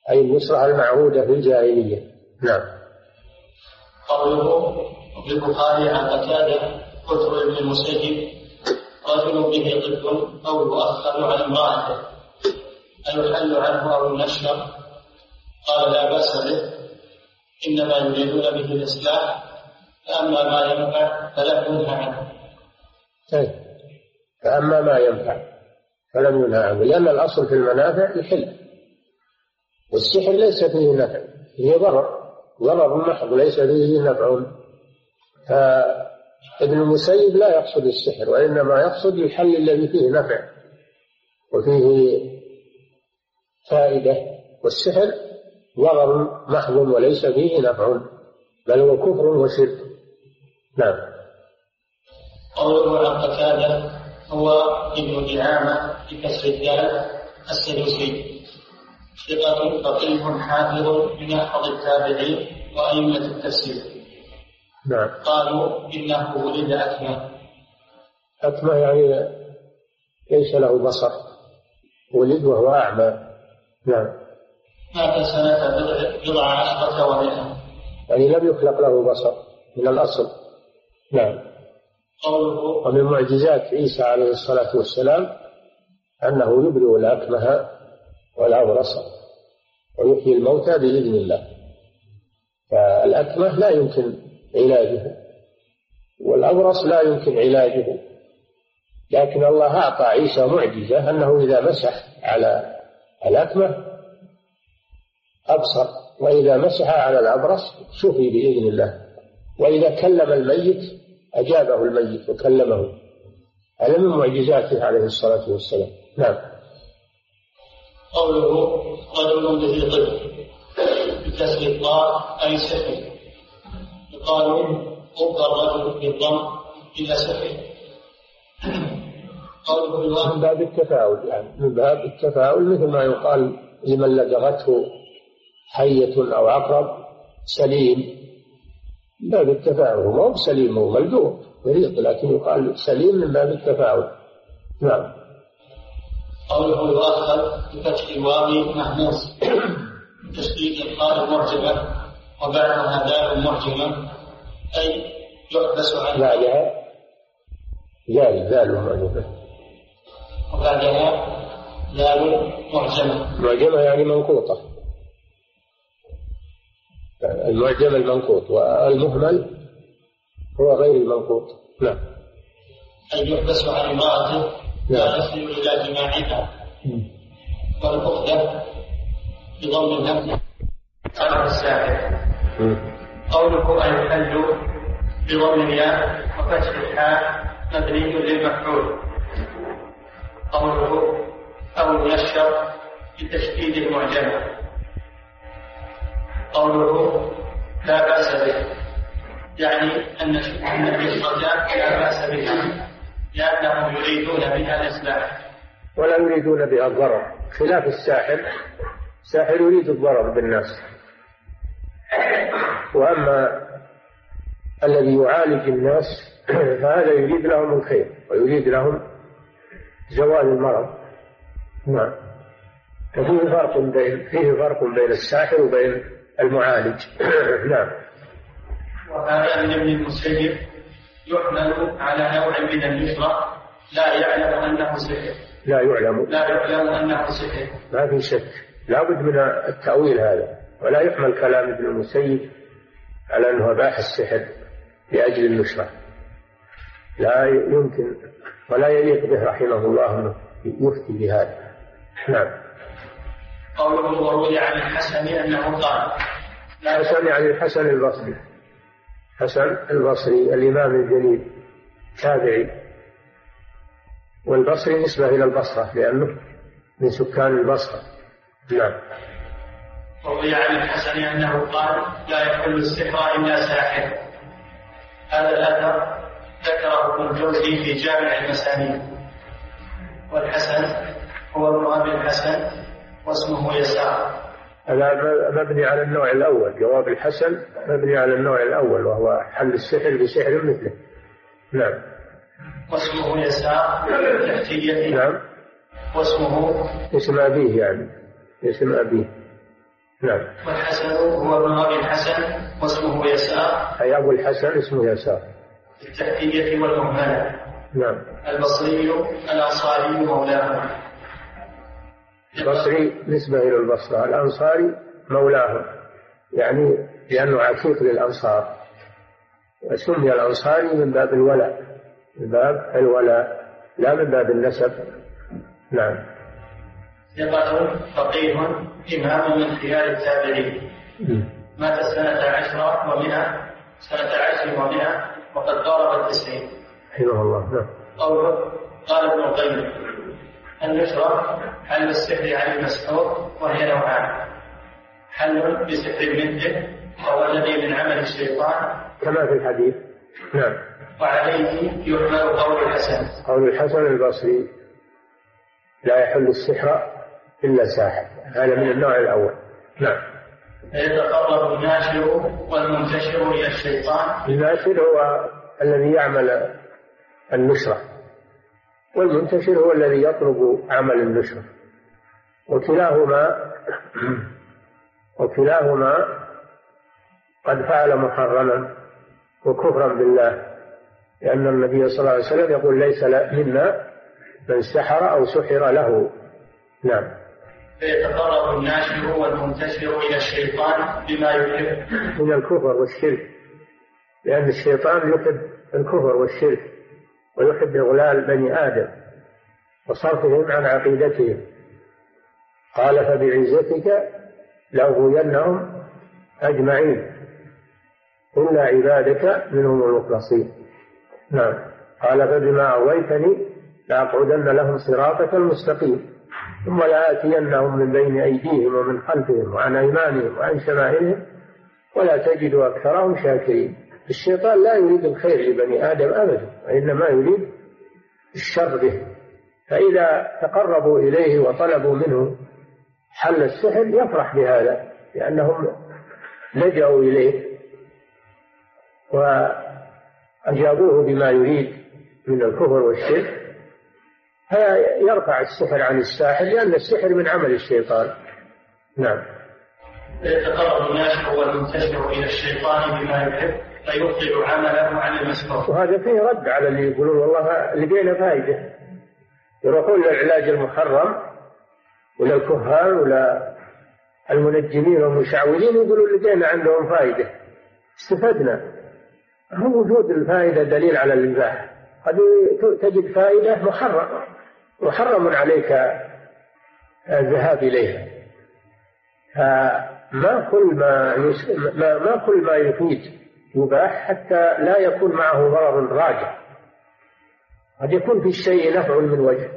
أي النشرة المعهودة في الجاهلية. نعم. قوله في البخاري عن قتادة قلت لابن المسيب رجل به طفل أو يؤخر عن امرأته أيحل عنه أو ينشر؟ قال لا بأس به. إنما يريدون به الإصلاح فأما ما ينفع فلم ينهى عنه. طيب. فأما ما ينفع فلم ينهى عنه لأن الأصل في المنافع يحل والسحر ليس فيه نفع فيه ضرر. ضرر محض ليس فيه نفع فابن المسيب لا يقصد السحر وإنما يقصد الحل الذي فيه نفع وفيه فائدة. والسحر ضرر محض وليس فيه نفع بل هو كفر وشرك. نعم. قوله عن قتادة هو ابن دعامة بكسر الدال السدوسي. ثقة فقيه حافظ من أحفظ التابعين وأئمة التفسير. نعم. قالوا إنه ولد أكمى أكمى يعني ليس له بصر. ولد وهو أعمى. نعم. مات سنة بضع عشرة ومئة يعني لم يخلق له بصر من الأصل. نعم. ومن معجزات عيسى عليه الصلاة والسلام أنه يبرئ الأكمه والأبرص. ويحيي الموتى بإذن الله. فالأكمه لا يمكن علاجه والأبرص لا يمكن علاجه. لكن الله أعطى عيسى معجزة أنه إذا مسح على الأكمة أبصر وإذا مسح على الأبرص شفي بإذن الله. وإذا كلم الميت أجابه الميت وكلمه. هذا من معجزاته عليه الصلاة والسلام. نعم. قوله رجل به طب. بكسر الطاء أي سحر. يقال أبقى الرجل بالضم إلى سحر. قوله من باب التفاؤل يعني من باب التفاؤل مثل ما يقال لمن لدغته حية أو عقرب سليم. باب التفاؤل هو مو سليم هو ملدوغ مريض لكن يقال سليم من باب التفاؤل. نعم. قوله يؤخذ بفتح الواو محموس. تشديد القاء معجمة وبعدها دال معجمة أي يحبس عن بعدها دال دال معجمة وبعدها دال معجمة معجمة يعني منقوطة. المعجم المنقوط والمهمل هو غير المنقوط. نعم. أن يحبس عن امرأته لا. يصل إلى جماعها والأخذة بضم النفس. على الساحر قوله يحل بضم الياء وفتح الحاء مبني للمفعول. قوله أو يشر بتشديد المعجمة. قوله لا بأس به. يعني أن العشرة لا بأس بها لأنهم يريدون بها الإصلاح. ولا يريدون بها الضرر خلاف الساحر الساحر يريد الضرر بالناس. وأما الذي يعالج الناس فهذا يريد لهم الخير ويريد لهم زوال المرض. نعم. ففيه فرق بين فيه فرق بين الساحر وبين المعالج. نعم. وهذا من ابن المسيب يحمل على نوع من النشرة لا يعلم أنه سحر. لا يعلم. لا يعلم أنه سحر. ما في شك. لابد من التأويل هذا. ولا يحمل كلام ابن المسيب على أنه أباح السحر لأجل النشرة. لا يمكن ولا يليق به رحمه الله أنه يفتي بهذا. نعم. قوله وروي عن الحسن أنه قال الحسن يعني الحسن البصري. حسن البصري الإمام الجليل تابعي. والبصري نسبة إلى البصرة لأنه من سكان البصرة. نعم. وروي عن الحسن أنه قال لا يحل السحر إلا ساحر. هذا الأثر ذكره ابن الجوزي في جامع المسانيد. والحسن هو ابن أبي الحسن واسمه يسار. هذا مبني على النوع الأول. جواب الحسن مبني على النوع الأول وهو حل السحر بسحر مثله. نعم. واسمه يسار نعم. واسمه اسم أبيه يعني. اسم أبيه. نعم. والحسن هو ابن أبي الحسن واسمه يسار أي أبو الحسن اسمه يسار التحتية والمهملة. نعم. البصري الأنصاري مولاه البصري نسبة إلى البصرة. الأنصاري مولاه يعني لأنه عتيق للأنصار. وسمي الأنصاري من باب الولاء. من باب الولاء. لا من باب النسب. نعم. ثقة فقيه إمام من خيار التابعين. مات سنة عشر ومئة سنة عشر ومئة وقد قارب التسعين. رحمه الله. نعم. قوله قال ابن القيم. النشرة حل السحر عن المسحور وهي نوعان. حل بسحر مثله وهو الذي من عمل الشيطان. كما في الحديث. نعم. وعليه يحمل قول الحسن. قول الحسن البصري لا يحل السحر إلا ساحر. هذا من النوع الأول. نعم. فيتقرب الناشر والمنتشر إلى الشيطان. الناشر هو الذي يعمل النشرة. والمنتشر هو الذي يطلب عمل النشر. وكلاهما وكلاهما قد فعل محرما وكفرا بالله لأن النبي صلى الله عليه وسلم يقول ليس منا من سحر أو سحر له. نعم. فيتقرب الناشر والمنتشر إلى الشيطان بما يحب. من الكفر والشرك لأن الشيطان يحب الكفر والشرك. ويحب إغلال بني آدم وصرفهم عن عقيدتهم. قال فبعزتك لأغوينهم أجمعين. إلا عبادك منهم المخلصين. نعم. قال فبما أغويتني لأقعدن لهم صراطك المستقيم. ثم لآتينهم من بين أيديهم ومن خلفهم وعن أيمانهم وعن شمائلهم ولا تجد أكثرهم شاكرين. الشيطان لا يريد الخير لبني آدم أبدا وإنما يريد الشر به. فإذا تقربوا إليه وطلبوا منه حل السحر يفرح بهذا لأنهم لجأوا إليه وأجابوه بما يريد من الكفر والشرك. فيرفع السحر عن الساحر لأن السحر من عمل الشيطان. نعم. يتقرب الناشر والمنتشر إلى الشيطان بما يحب. فيبطل عمله عن المسحور وهذا فيه رد على اللي يقولون والله لقينا فائدة. يروحون للعلاج المحرم ولا الكهان ولا المنجمين والمشعوذين يقولون لقينا عندهم فائدة. استفدنا. هو وجود الفائدة دليل على الإباحة قد تجد فائدة محرم. محرم عليك الذهاب إليها. فما كل ما, ما كل ما يفيد يباح حتى لا يكون معه ضرر راجع. قد يكون في الشيء نفع من وجه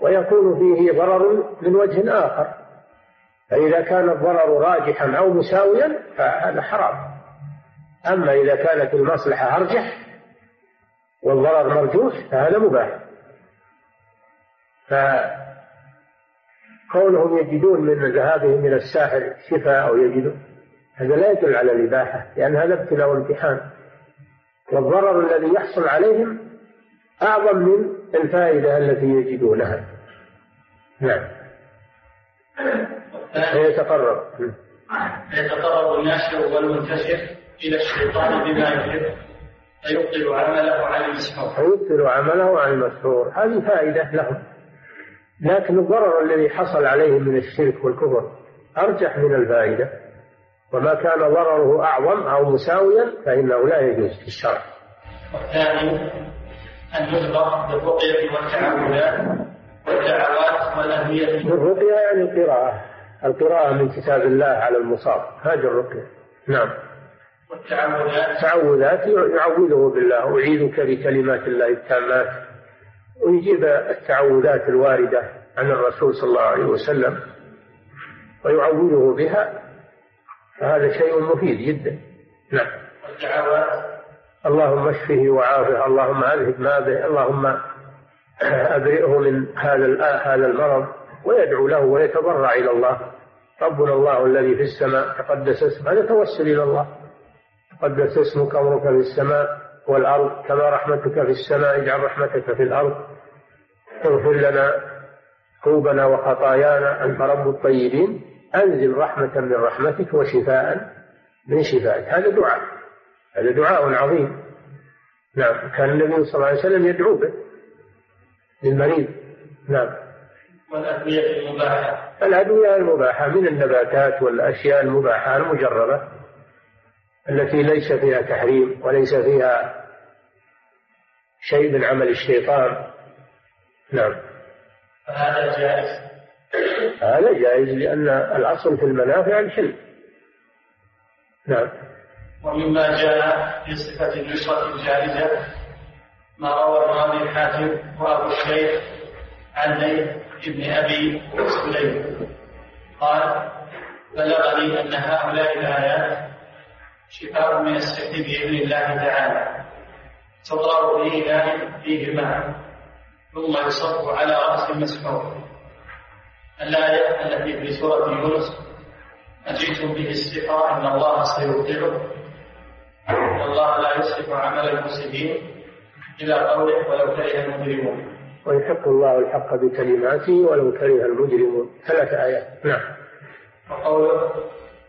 ويكون فيه ضرر من وجه آخر. فإذا كان الضرر راجحا أو مساويا فهذا حرام. أما إذا كانت المصلحة أرجح والضرر مرجوح فهذا مباح. فكونهم يجدون من ذهابهم إلى الساحر شفاء أو يجدون هذا لا يدل على الإباحة لأن هذا ابتلاء وامتحان والضرر الذي يحصل عليهم أعظم من الفائدة التي يجدونها. نعم. يتقرب يتقرب الناشر والمنتشر إلى الشيطان بما يحب فيبطل عمله عن المسحور. فيبطل عمله عن المسحور. هذه فائدة لهم. لكن الضرر الذي حصل عليهم من الشرك والكفر أرجح من الفائدة. وما كان ضرره أعظم أو مساويا فإنه لا يجوز في الشرع. والثاني أن يذبح بالرقية والتعاملات والدعوات والأهمية. بالرقية يعني القراءة. القراءة من كتاب الله على المصاب. هذه الرقية. نعم. والتعوذات تعوذات يعوذه بالله. أعيذك بكلمات الله التامات. ويجيب التعوذات الواردة عن الرسول صلى الله عليه وسلم. ويعوذه بها فهذا شيء مفيد جدا. نعم. اللهم اشفه وعافه اللهم اذهب ما به اللهم أبرئه من هذا هذا المرض ويدعو له ويتضرع إلى الله. ربنا الله الذي في السماء تقدس اسمه هذا توسل إلى الله. تقدس اسمك امرك في السماء والأرض. كما رحمتك في السماء اجعل رحمتك في الأرض. اغفر لنا ذنوبنا وخطايانا. أنت رب الطيبين. أنزل رحمة من رحمتك وشفاء من شفائك. هذا دعاء. هذا دعاء عظيم. نعم. كان النبي صلى الله عليه وسلم يدعو به. للمريض. نعم. والأدوية المباحة. الأدوية المباحة من النباتات والأشياء المباحة المجربة التي ليس فيها تحريم وليس فيها شيء من عمل الشيطان. نعم. فهذا جائز. هذا جائز لأن الأصل في المنافع الحل. نعم. ومما جاء في صفة النصرة الجائزة ما روى الرامي الحاكم وأبو الشيخ عن زيد بن أبي سليم. قال بلغني أن هؤلاء الآيات شفاء من السحر بإذن الله تعالى. تضرب به نائم فيه ماء ثم يصب على رأس المسحور الآية التي في سورة يونس. أجئتم به السحر أن الله سيبطله. إن الله لا يصرف عمل المفسدين إلى قوله ولو كره المجرمون. ويحق الله الحق بكلماته ولو كره المجرمون. ثلاث آيات. نعم. وقوله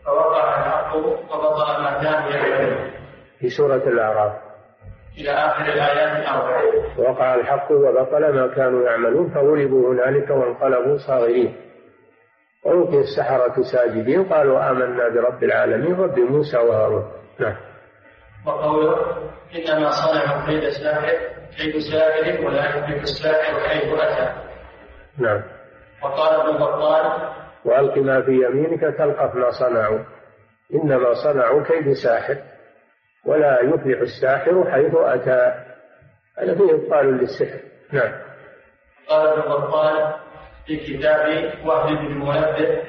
فوقع الحق وبطل ما كانوا يعملون. في سورة الأعراف. إلى آخر الآيات الأربع وقع الحق وبطل ما كانوا يعملون فغلبوا هنالك وانقلبوا صاغرين. وألقي السحرة ساجدين قالوا آمنا برب العالمين رب موسى وهارون. نعم. وقوله إنما صنعوا كيد ساحر كيد ساحر ولا يفلح الساحر حيث أتى. نعم. وقال ابن بطال وألق ما في يمينك تلقف ما صنعوا. إنما صنعوا كيد ساحر. ولا يفلح الساحر حيث أتى. هذا فيه إبطال للسحر. نعم. قال ابن بطال في كتاب وهب بن المنبه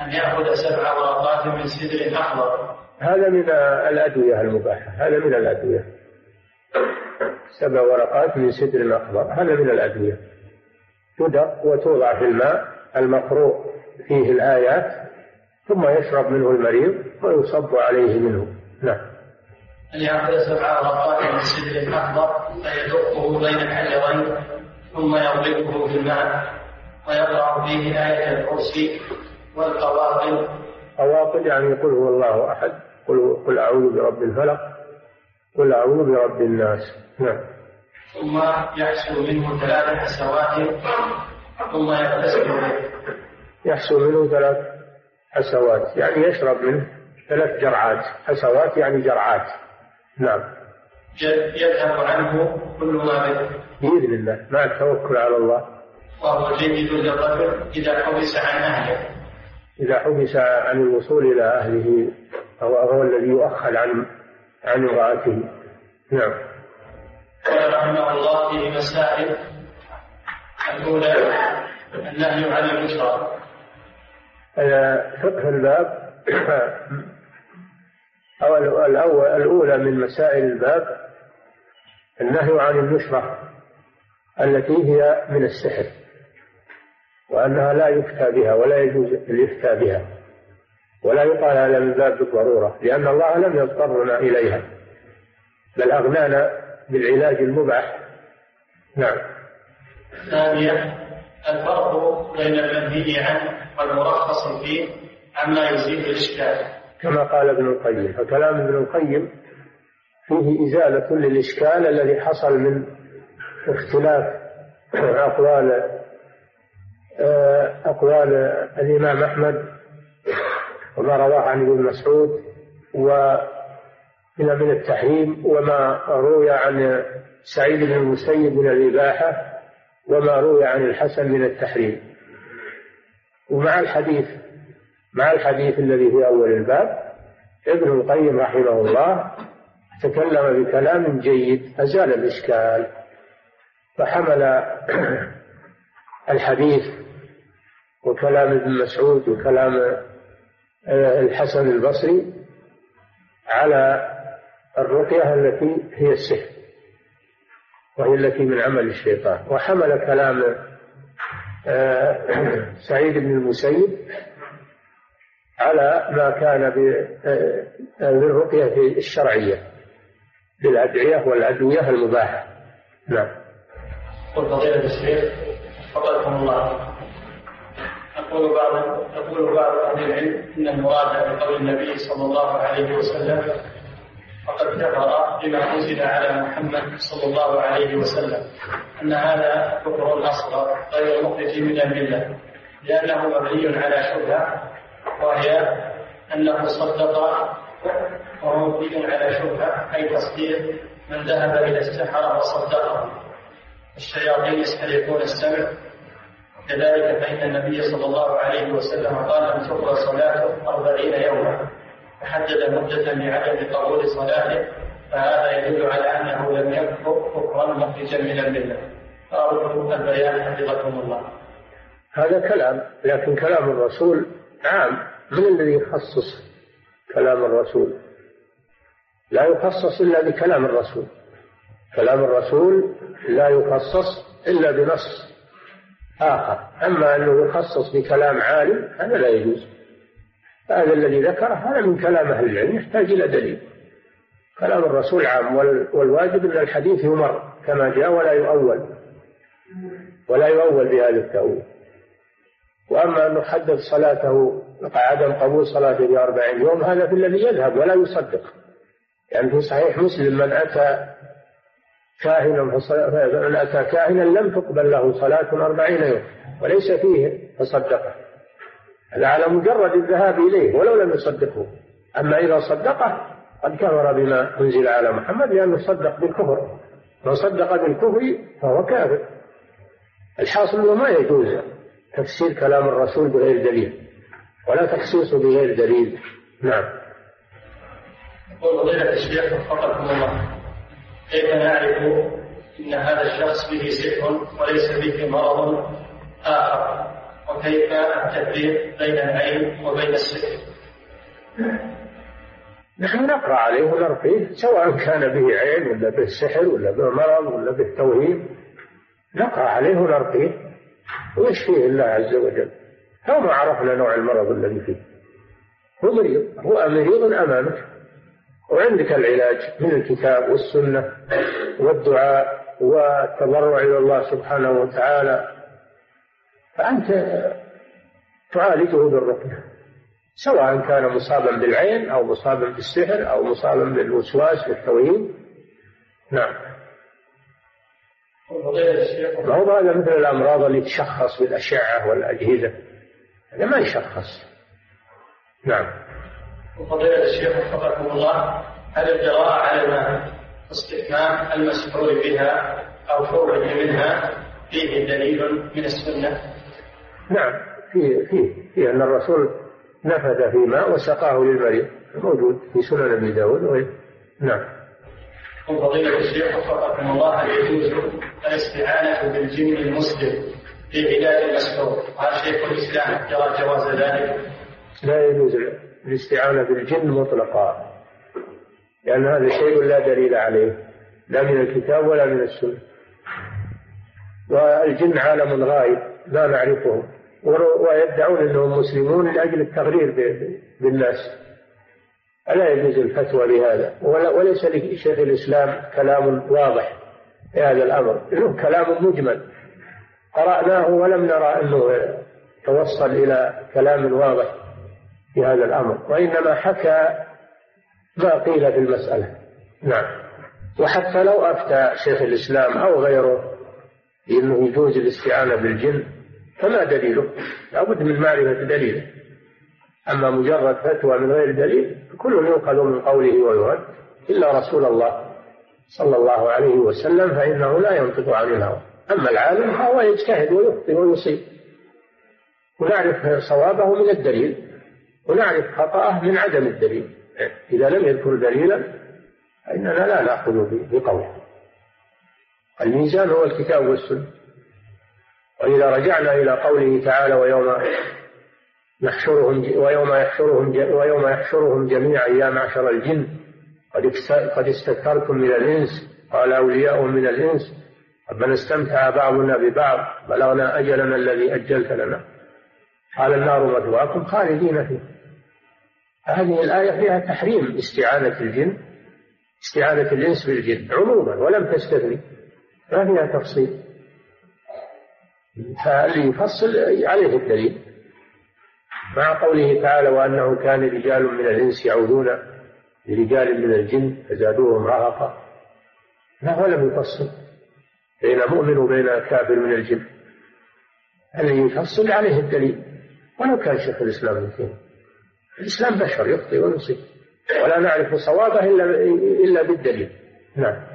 أن يأخذ سبع ورقات من سدر أحمر هذا من الأدوية المباحة. هذا من الأدوية. سبع ورقات من سدر أخضر هذا من الأدوية. تدق وتوضع في الماء المقروء. فيه الآيات. ثم يشرب منه المريض ويصب عليه منه. نعم. أن يأخذ سبع ورقات من سدر أخضر فيدقه بين الحجرين ثم يضربه في الماء ويقرأ فيه آية الكرسي والقواقل قواقل يعني قل هو الله أحد. قل, قل أعوذ برب الفلق. قل أعوذ برب الناس. نعم. ثم يحصل منه ثلاث حسوات ثم يغتسل. به يحصل منه ثلاث حسوات. يعني يشرب منه ثلاث جرعات. حسوات يعني جرعات. نعم. يذهب عنه كل ما به. بإذن الله مع التوكل على الله. وهو جيد للرجل إذا حبس عن أهله. إذا حبس عن الوصول إلى أهله هو هو الذي يؤخر عن عن امرأته. نعم. قال رحمه الله في مسائل الأولى النهي عن البشرى فقه الباب. أو الأول الأولى من مسائل الباب النهي عن النشرة التي هي من السحر وأنها لا يفتى بها ولا يجوز الإفتاء بها ولا يقال هذا من باب لأن الله لم يضطرنا إليها بل أغنانا بالعلاج المباح. نعم. ثانيا الفرق بين المنهي عنه والمرخص فيه عما يزيد الإشكال؟ كما قال ابن القيم. فكلام ابن القيم فيه إزالة للإشكال الذي حصل من اختلاف أقوال أقوال الإمام أحمد وما رواه عن ابن مسعود ومن من التحريم وما روي عن سعيد بن المسيب من الإباحة وما روي عن الحسن من التحريم. ومع الحديث مع الحديث الذي في أول الباب ابن القيم رحمه الله تكلم بكلام جيد أزال الإشكال فحمل الحديث وكلام ابن مسعود وكلام آه، الحسن البصري على الرقية التي هي السحر وهي التي من عمل الشيطان. وحمل كلام آه، سعيد بن المسيب على ما كان بالرقية آه، الشرعية بالأدعية والأدوية المباحة. نعم. قل فضيلة الشيخ فضلكم الله. يقول بعض يقول بعض أهل العلم إن المراد بقول النبي صلى الله عليه وسلم فقد كفر بما انزل على محمد صلى الله عليه وسلم. أن هذا كفر اصغر غير مخرج من الملة لأنه مبني على شبهة وهي أنه صدق وهو مبني على شبهة أي تصديق من ذهب إلى السحره وصدقه. الشياطين يسترقون السمع. كذلك فإن النبي صلى الله عليه وسلم قال أن تقرأ صلاته أربعين يوما فحدد مدة لعدم قبول صلاته فهذا يدل على أنه لم يكفر كفرا مخرجا من الملة. فأرجو البيان حفظكم الله. هذا كلام لكن كلام الرسول عام من الذي يخصص كلام الرسول؟ لا يخصص إلا بكلام الرسول. كلام الرسول لا يخصص إلا بنص آخر. أما أنه يخصص بكلام عالم هذا لا يجوز. هذا الذي ذكره هذا من كلام أهل العلم يحتاج إلى دليل. كلام الرسول عام والواجب أن الحديث يمر كما جاء ولا يؤول. ولا يؤول بهذا التأويل. وأما أنه حدد صلاته عدم قبول صلاته بأربعين يوم هذا في الذي يذهب ولا يصدق. يعني في صحيح مسلم من أتى كاهنا من أتى كاهنا لم تقبل له صلاة أربعين يوم وليس فيه فصدقه. هذا على مجرد الذهاب إليه ولو لم يصدقه. أما إذا صدقه قد كفر بما أنزل على محمد لأنه صدق بالكفر. من صدق بالكفر فهو كافر. الحاصل ما يجوز تفسير كلام الرسول بغير دليل. ولا تخصيصه بغير دليل. نعم. يقول فضيلة الشيخ وفقكم الله. كيف نعرف أن هذا الشخص به سحر وليس به مرض آخر؟ وكيف التفريق بين العين وبين السحر؟ نحن نقرأ عليه ونرقيه سواء كان به عين ولا به سحر ولا به مرض ولا به توهيم نقرأ عليه ونرقيه ويشفيه الله عز وجل؟ لو ما عرفنا نوع المرض الذي فيه. هو مريض. هو مريض أمامك. وعندك العلاج من الكتاب والسنة والدعاء والتضرع إلى الله سبحانه وتعالى. فأنت تعالجه بالرقية سواء كان مصابا بالعين أو مصابا بالسحر أو مصابا بالوسواس والتوهيم نعم. ما هو هذا مثل الأمراض اللي تشخص بالأشعة والأجهزة. هذا ما يشخص. نعم. وفضيلة الشيخ وفقكم الله هل القراءة على الماء استثناء المسحور بها أو شرب منها فيه دليل من السنة؟ نعم. فيه فيه فيه أن الرسول نفذ في ماء وسقاه للمريض موجود في سنن أبي داود. نعم. فضيلة الشيخ وفقكم الله يجوز الاستعانة بالجن المسلم في علاج المسحور هل شيخ الإسلام يرى جواز ذلك؟ لا يجوز الاستعانة بالجن مطلقا لأن هذا شيء لا دليل عليه لا من الكتاب ولا من السنة. والجن عالم غائب لا نعرفه ويدعون أنهم مسلمون لأجل التغرير بالناس. ألا يجوز الفتوى بهذا وليس لشيخ الإسلام كلام واضح في هذا الأمر. له كلام مجمل. قرأناه ولم نرى أنه توصل إلى كلام واضح في هذا الأمر. وإنما حكى ما قيل في المسألة. نعم. وحتى لو أفتى شيخ الإسلام أو غيره بأنه يجوز الاستعانة بالجن فما دليله؟ لابد من معرفة دليله. أما مجرد فتوى من غير دليل كل يؤخذ من قوله ويرد إلا رسول الله صلى الله عليه وسلم فإنه لا ينطق عن الهوى. أما العالم فهو يجتهد ويخطئ ويصيب. ونعرف صوابه من الدليل ونعرف خطأه من عدم الدليل. إذا لم يذكر دليلا فإننا لا نأخذ بقوله. الميزان هو الكتاب والسنة. وإذا رجعنا إلى قوله تعالى ويوم نحشرهم ويوم يحشرهم ويوم يحشرهم جميعا يا معشر الجن. قد قد استكثرتم من الإنس قال أولياء من الإنس. ربنا استمتع بعضنا ببعض بلغنا أجلنا الذي أجلت لنا. قال النار مثواكم خالدين فيه هذه الآية فيها تحريم استعانة الجن استعانة الإنس بالجن عموما ولم تستثني. ما فيها تفصيل. فاللي يفصل عليه الدليل. مع قوله تعالى وأنه كان رجال من الإنس يعوذون برجال من الجن فزادوهم رهقا. لا ولم يفصل بين مؤمن وبين كافر من الجن. الذي يفصل عليه الدليل. ولو كان شيخ الإسلام ابن الإسلام بشر يخطئ ويصيب. ولا نعرف صوابه إلا إلا بالدليل. نعم.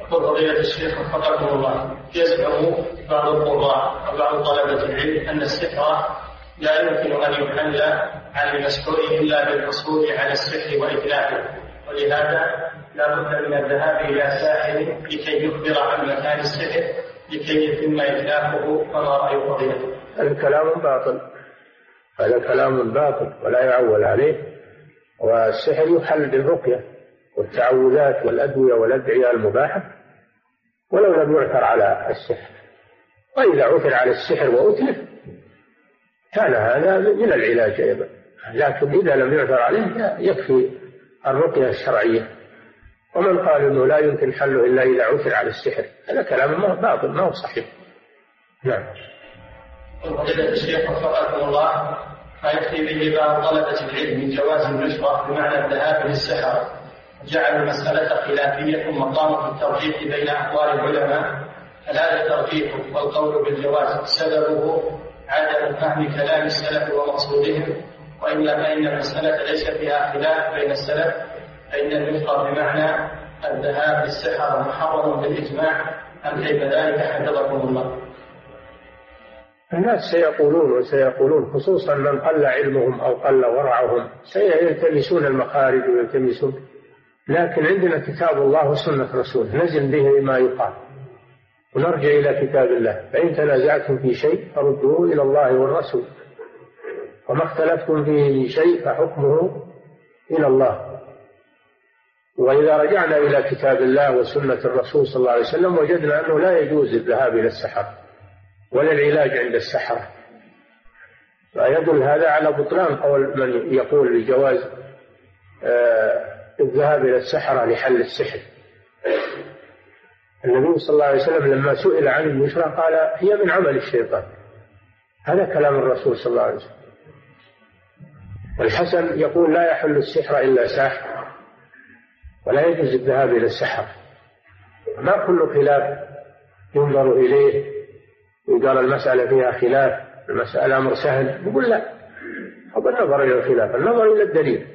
يقول فضيلة الشيخ وفقكم الله. يزعم بعض القراء وبعض طلبة العلم أن السحر لا يمكن أن يحل عن المسحور إلا بالحصول على السحر وإتلافه ولهذا لا بد من الذهاب إلى ساحر لكي يخبر عن مكان السحر لكي يتم إتلافه فما رأي فضيلته؟ هذا كلام باطل. هذا كلام باطل ولا يعول عليه. والسحر يحل بالرقية والتعوذات والأدوية والأدعية المباحة. ولو لم يعثر على السحر. وإذا عثر على السحر وأتلف كان هذا من العلاج أيضا. لكن إذا لم يعثر عليه يكفي الرقية الشرعية. ومن قال أنه لا يمكن حله إلا إذا عثر على السحر هذا كلام باطل ما هو صحيح. نعم. فضيلة الشيخ وفقكم الله ما يكفي به بعض طلبة العلم من جواز النشرة بمعنى الذهاب للسحرة جعلوا المسألة خلافية ثم قاموا بالترجيح بين أقوال العلماء فهذا الترجيح والقول بالجواز. سببه عدم فهم كلام السلف ومقصودهم وإلا فإن المسألة ليس فيها خلاف بين السلف فإن النفق بمعنى الذهاب للسحر محرم بالإجماع أم كيف ذلك حفظكم الله؟ الناس سيقولون وسيقولون خصوصا من قل علمهم أو قل ورعهم سيلتمسون المخارج ويلتمسون. لكن عندنا كتاب الله وسنة رسوله نزل به ما يقال. ونرجع إلى كتاب الله. فإن تنازعتم في شيء فردوه إلى الله والرسول. وما اختلفتم فيه من شيء فحكمه إلى الله. وإذا رجعنا إلى كتاب الله وسنة الرسول صلى الله عليه وسلم وجدنا أنه لا يجوز الذهاب إلى السحر ولا العلاج عند السحرة. فيدل هذا على بطلان قول من يقول بجواز آه، الذهاب إلى السحرة لحل السحر. النبي صلى الله عليه وسلم لما سئل عن النشرة قال هي من عمل الشيطان. هذا كلام الرسول صلى الله عليه وسلم. والحسن يقول لا يحل السحر إلا ساحر ولا يجوز الذهاب إلى السحر. ما كل خلاف ينظر إليه. وقال المسألة فيها خلاف المسألة أمر سهل. يقول لا هذا النظر إلى الخلاف النظر إلى الدليل.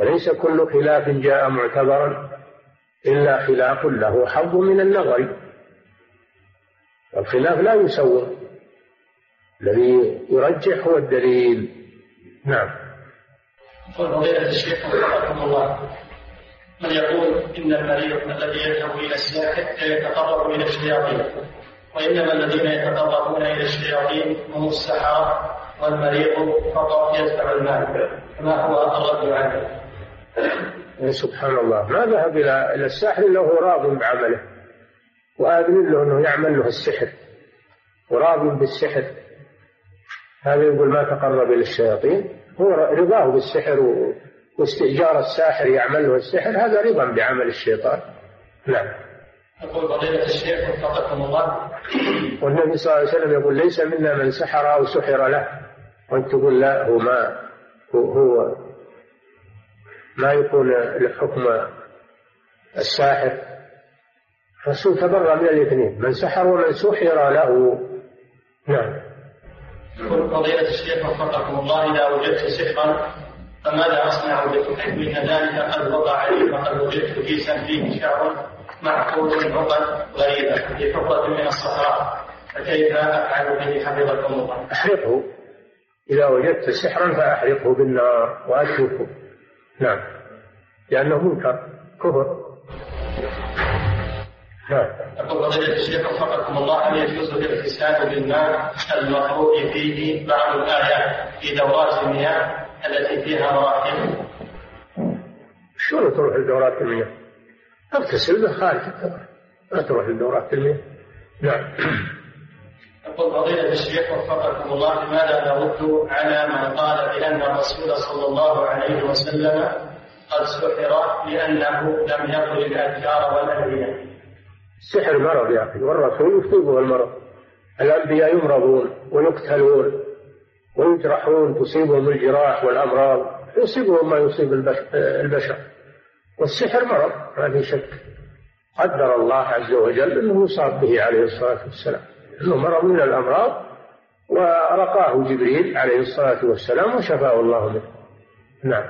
وليس كل خلاف جاء معتبرا. إلا خلاف له حظ من النظر. الخلاف لا يسوى الذي يرجح هو الدليل. نعم. قل فضيلة الشيخ وفقكم الله من يقول إن المريض الذي يذهب إلى الساحر يتقرب إلى الشياطين وإنما الذين يتقربون إلى الشياطين هم السحرة والمريض فقط يدفع المال. ما هو الرد عنه؟ سبحان الله. ما ذهب إلى إلى الساحر إلا هو راض بعمله. وآذن له أنه يعمل له السحر. وراض بالسحر. هذا يقول ما تقرب إلى الشياطين. هو رضاه بالسحر واستئجار الساحر يعمل له السحر. هذا رضا بعمل الشيطان. نعم. يقول فضيلة الشيخ وفقكم الله. والنبي صلى الله عليه وسلم يقول ليس منا من سحر أو سحر له. وأنت تقول لا هو ما هو, هو ما يكون لحكم الساحر الرسول تبرأ من الاثنين من سحر ومن سحر له. نعم. يقول فضيلة الشيخ وفقكم الله إذا وجدت سحرا فماذا أصنع حيث إن ذلك؟ قد وقع علي فقد وجدت كيسا فيه شعر معقود عقد غريبة في حفرة من الصحراء فكيف أفعل به حفظكم الله؟ أحرقه. إذا وجدت سحرا فأحرقه بالنار وأتركه نعم. لأنه منكر كفر. نعم. يقول فضيلة الشيخ وفقكم الله هل يجوز الاغتسال بالماء المقروء فيه بعض الآيات في دورات المياه التي فيها مراحل؟ شلون تروح لدورات المياه؟ اغتسل خارج الدورة. لا تروح لدورات المياه؟ نعم. يقول فضيلة الشيخ وفقكم الله لماذا نرد على من قال بأن الرسول صلى الله عليه وسلم قد سحر لأنه لم يقل الأذكار والأدعية السحر مرض يا أخي والرسول يصيبه المرض. الأنبياء يمرضون ويقتلون ويجرحون تصيبهم الجراح والأمراض يصيبهم ما يصيب البشر. والسحر مرض ما في شك. قدر الله عز وجل أنه يصاب به عليه الصلاة والسلام. أنه مرض من الأمراض ورقاه جبريل عليه الصلاة والسلام وشفاه الله منه نعم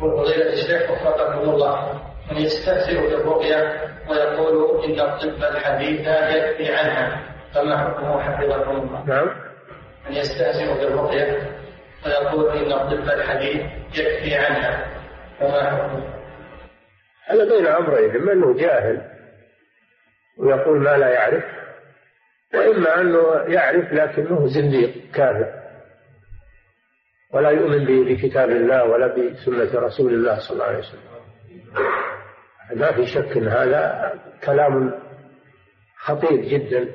وفضيلة الشيخ وفقكم الله من يستهزئ بالرقية ويقول إن الطب الحديث يكفي عنها فما حكمه حفظكم الله؟ نعم من يستهزئ بالرقية ويقول إن الطب الحديث يكفي عنها فما حكمه؟ هذا بين أمرين إما أنه جاهل ويقول ما لا يعرف وإما أنه يعرف لكنه زنديق كافر. ولا يؤمن بكتاب الله ولا بسنة رسول الله صلى الله عليه وسلم. ما في شك إن هذا كلام خطير جدا.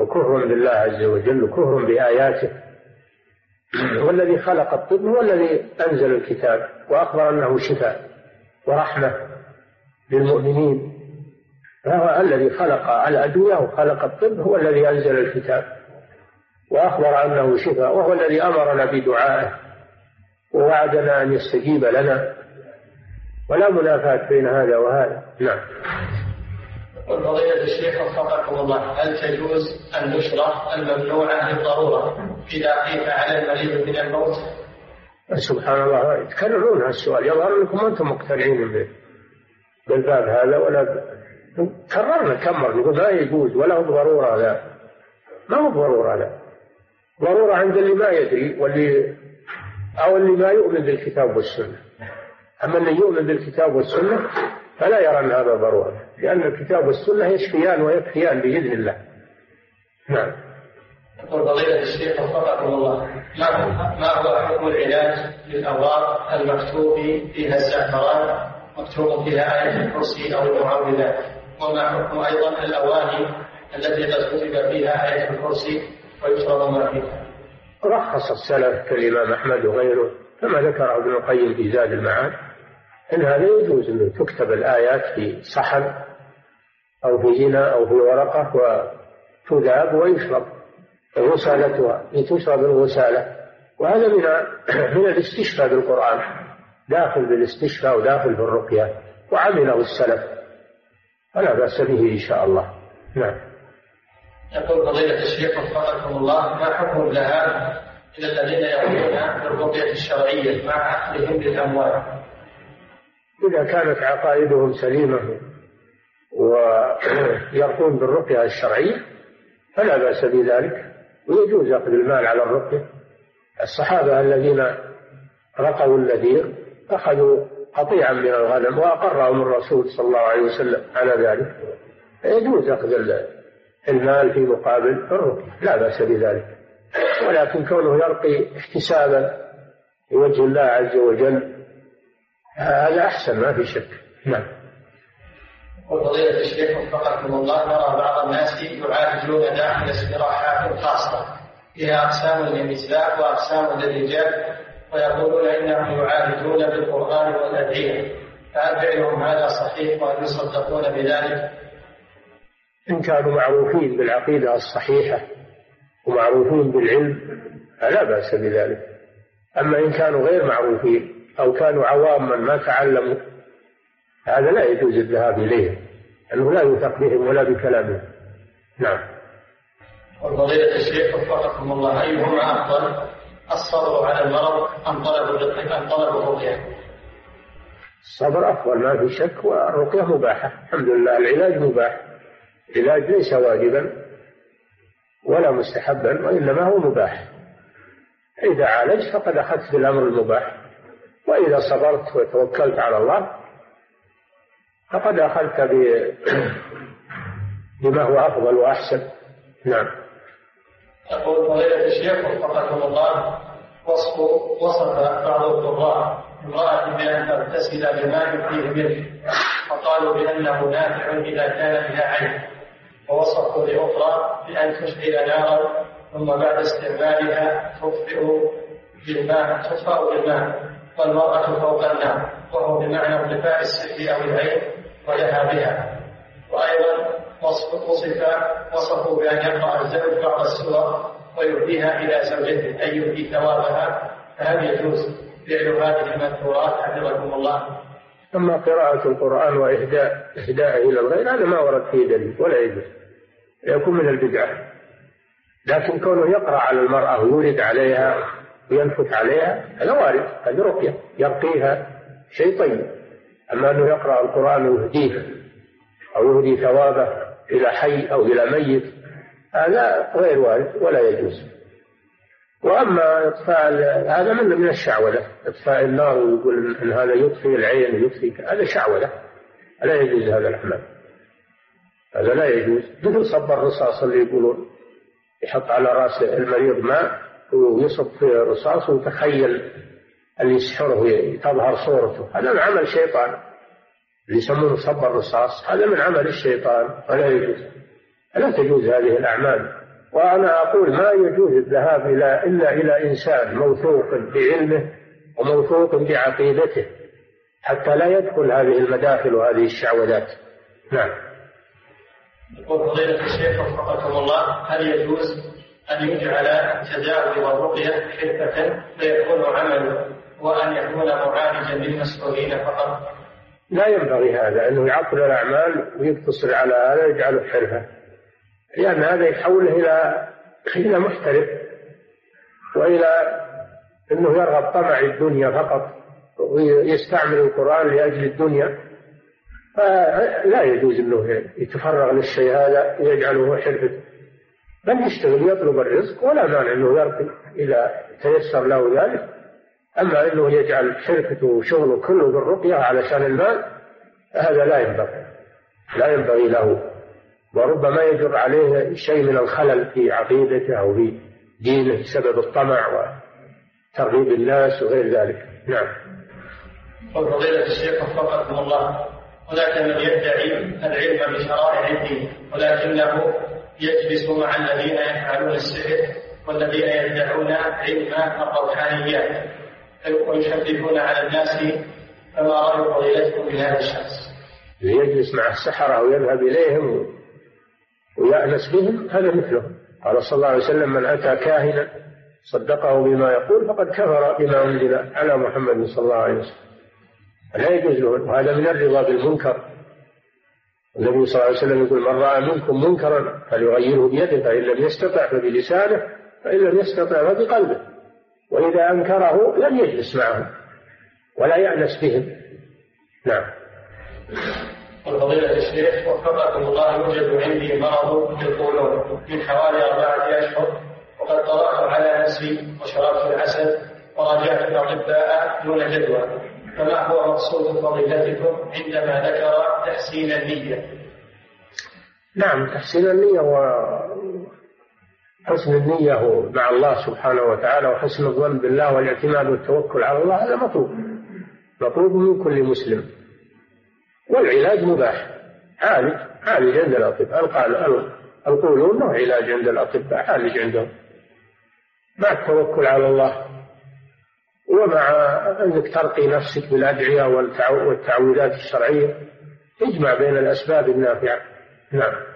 وكفر بالله عز وجل وكفر بآياته. والذي خلق الطب هو الذي أنزل الكتاب وأخبر أنه شفاء ورحمة للمؤمنين. فهو الذي خلق الأدوية وخلق الطب هو الذي أنزل الكتاب وأخبر أنه شفاء وهو الذي أمرنا بدعائه ووعدنا أن يستجيب لنا. ولا منافاة بين هذا وهذا. نعم. فضيلة الشيخ وفقكم الله هل تجوز النشرة الممنوعة للضرورة إذا خيف على المريض من الموت؟ سبحان الله يتكررون هذا السؤال يظهر أنكم أنتم مقتنعين به بالباب هذا ولا كررنا كمر نقول لا يجوز ولا هو ضرورة لا ما هو ضرورة لا ضرورة عند اللي ما يدري واللي أو اللي ما يؤمن بالكتاب والسنة. أما اللي يؤمن بالكتاب والسنة فلا يرى أن هذا ضرورة لأن الكتاب والسنة يشفيان ويكفيان بإذن الله. نعم. يقول فضيلة الشيخ وفقكم الله. ما ما هو حكم العلاج للأوراق المكتوب فيها الزعفران مكتوب فيها آية الكرسي أو المعوذات وما حكم أيضا الأواني التي قد كتب فيها آية الكرسي ويشرب ما فيها رخص السلف كالإمام أحمد وغيره كما ذكر ابن القيم في زاد المعاد أن هذا يجوز أن تكتب الآيات في صحن أو في إناء أو في ورقة وتذاب ويشرب غسالتها لتشرب الغسالة. وهذا من من الاستشفاء بالقرآن داخل بالاستشفاء وداخل في الرقية وعمله السلف. فلا بأس به إن شاء الله. نعم. يقول فضيلة الشيخ وفقكم الله ما حكم الذهاب إلى الذين يقولون بالرقية الشرعية مع أخذهم للأموال؟ إذا كانت عقائدهم سليمة ويرقون بالرقية الشرعية فلا بأس بذلك. ويجوز أخذ المال على الرقية. الصحابة الذين رقوا النذير أخذوا قطيعا من الغنم وأقرهم الرسول صلى الله عليه وسلم على ذلك. يجوز أخذ المال في مقابل الرقية لا بأس بذلك. ولكن كونه يرقي احتسابا لوجه الله عز وجل هذا أحسن ما في شك. نعم. وفضيلة الشيخ وفقكم الله نرى بعض الناس يعالجون داخل استراحات خاصة فيها أقسام للنساء وأقسام للرجال. ويقولون إنهم يعالجون بالقرآن والأدعية فهل فعلهم هذا صحيح وهل يصدقون بذلك؟ إن كانوا معروفين بالعقيدة الصحيحة ومعروفين بالعلم فلا بأس بذلك. أما إن كانوا غير معروفين أو كانوا عواما ما تعلموا هذا لا يجوز الذهاب إليهم أنه لا يوثق بهم ولا بكلامهم. نعم. وفضيلة الشيخ وفقكم الله أيهما أفضل؟ الصبر على المرض أم طلب أم طلب الرقية؟ الصبر أفضل ما في شك والرقية مباحة. الحمد لله العلاج مباح. العلاج ليس واجبا ولا مستحبا وإنما هو مباح. إذا عالجت فقد أخذت بالأمر المباح. وإذا صبرت وتوكلت على الله فقد أخذت بما هو أفضل وأحسن. نعم. يقول فضيلة الشيخ وفقكم الله وصف وصف بعض القراء امرأة بأن تغتسل بماء فيه ملح فقالوا بأنه نافع إذا كان بها عين. ووصفوا لأخرى بأن تشعل نارا ثم بعد استعمالها تطفئ بالماء تطفأ بالماء والمرأة فوق النار وهو بمعنى ارتفاع السر أو العين ولها بها. وأيضا وصف وصف وصفوا بأن يقرأ الزوج بعض السور ويهديها إلى زوجته أي يهدي ثوابها فهل يجوز فعل هذه المذكورات؟ حفظكم الله؟ أما قراءة القرآن وإهداء إهداءه إلى الغير هذا ما ورد فيه دليل ولا يجوز. يكون من البدعة. لكن كونه يقرأ على المرأة ويورد عليها وينفث عليها هذا وارد هذه رقية. يرقيها شيء طيب أما أنه يقرأ القرآن ويهديه أو يهدي ثوابه إلى حي أو إلى ميت هذا غير وارد ولا يجوز. وأما إطفاء هذا من من الشعوذة. إطفاء النار ويقول إن هذا يطفي العين ويطفي هذا شعوذة. لا يجوز هذا الأعمال هذا لا يجوز. مثل صب الرصاص اللي يقولون يحط على رأس المريض ماء ويصب في رصاص وتخيل اللي يسحره تظهر صورته. هذا عمل شيطان. اللي يسمونه صب الرصاص هذا من عمل الشيطان ولا يجوز. لا تجوز هذه الأعمال. وأنا أقول ما يجوز الذهاب إلى إلا إلى إنسان موثوق بعلمه وموثوق بعقيدته حتى لا يدخل هذه المداخل وهذه الشعوذات. نعم. يقول فضيلة الشيخ وفقكم الله هل يجوز أن يجعل التداوي والرقية حرفة فيكون عمله وأن يكون معالجا للمسؤولين فقط؟ لا ينبغي هذا أنه يعطل الأعمال ويقتصر على هذا ويجعله حرفة. لأن هذا يحوله إلى إلى محترف وإلى أنه يرغب طمع الدنيا فقط ويستعمل القرآن لأجل الدنيا. فلا يجوز أنه يتفرغ للشيء هذا ويجعله حرفة. بل يشتغل يطلب الرزق ولا مانع أنه يرقي إذا تيسر له ذلك. أما أنه يجعل شركته وشغله كله بالرقية علشان المال هذا لا ينبغي لا ينبغي له. وربما يجر عليه شيء من الخلل في عقيدته أو في دينه بسبب الطمع وترغيب الناس وغير ذلك. نعم. قول فضيلة الشيخ وفقكم الله. هناك من يدعي العلم بشرائع الدين ولكنه يجلس مع الذين يفعلون السحر والذين يدعون علم الروحانيات ويشددون على الناس فما رأي فضيلتكم بهذا الشخص؟ يجلس مع السحرة ويذهب إليهم ويأنس بهم هذا مثلهم. قال صلى الله عليه وسلم من أتى كاهنا صدقه بما يقول فقد كفر بما أنزل على محمد صلى الله عليه وسلم. لا يجوز له وهذا من الرضا بالمنكر. النبي صلى الله عليه وسلم يقول من رأى منكم منكرا فليغيره بيده فإن لم يستطع فبلسانه فإن لم يستطع فبقلبه. وإذا أنكره لم يجلس معهم ولا يأنس بهم. نعم. وفضيلة الشيخ وفقكم الله يوجد عندي مرض في القولون من حوالي أربعة أشهر وقد طرأت على نفسي وشربت العسل وراجعت الأطباء دون جدوى. فما هو مقصود فضيلتكم عندما ذكر تحسين النية؟ نعم تحسين النية حسن النية مع الله سبحانه وتعالى وحسن الظن بالله والاعتماد والتوكل على الله هذا مطلوب. مطلوب من كل مسلم. والعلاج مباح. عالج عالج عند الأطباء. القولون له علاج عند الأطباء عالج عندهم. مع التوكل على الله. ومع أنك ترقي نفسك بالأدعية والتعويذات الشرعية اجمع بين الأسباب النافعة. نعم.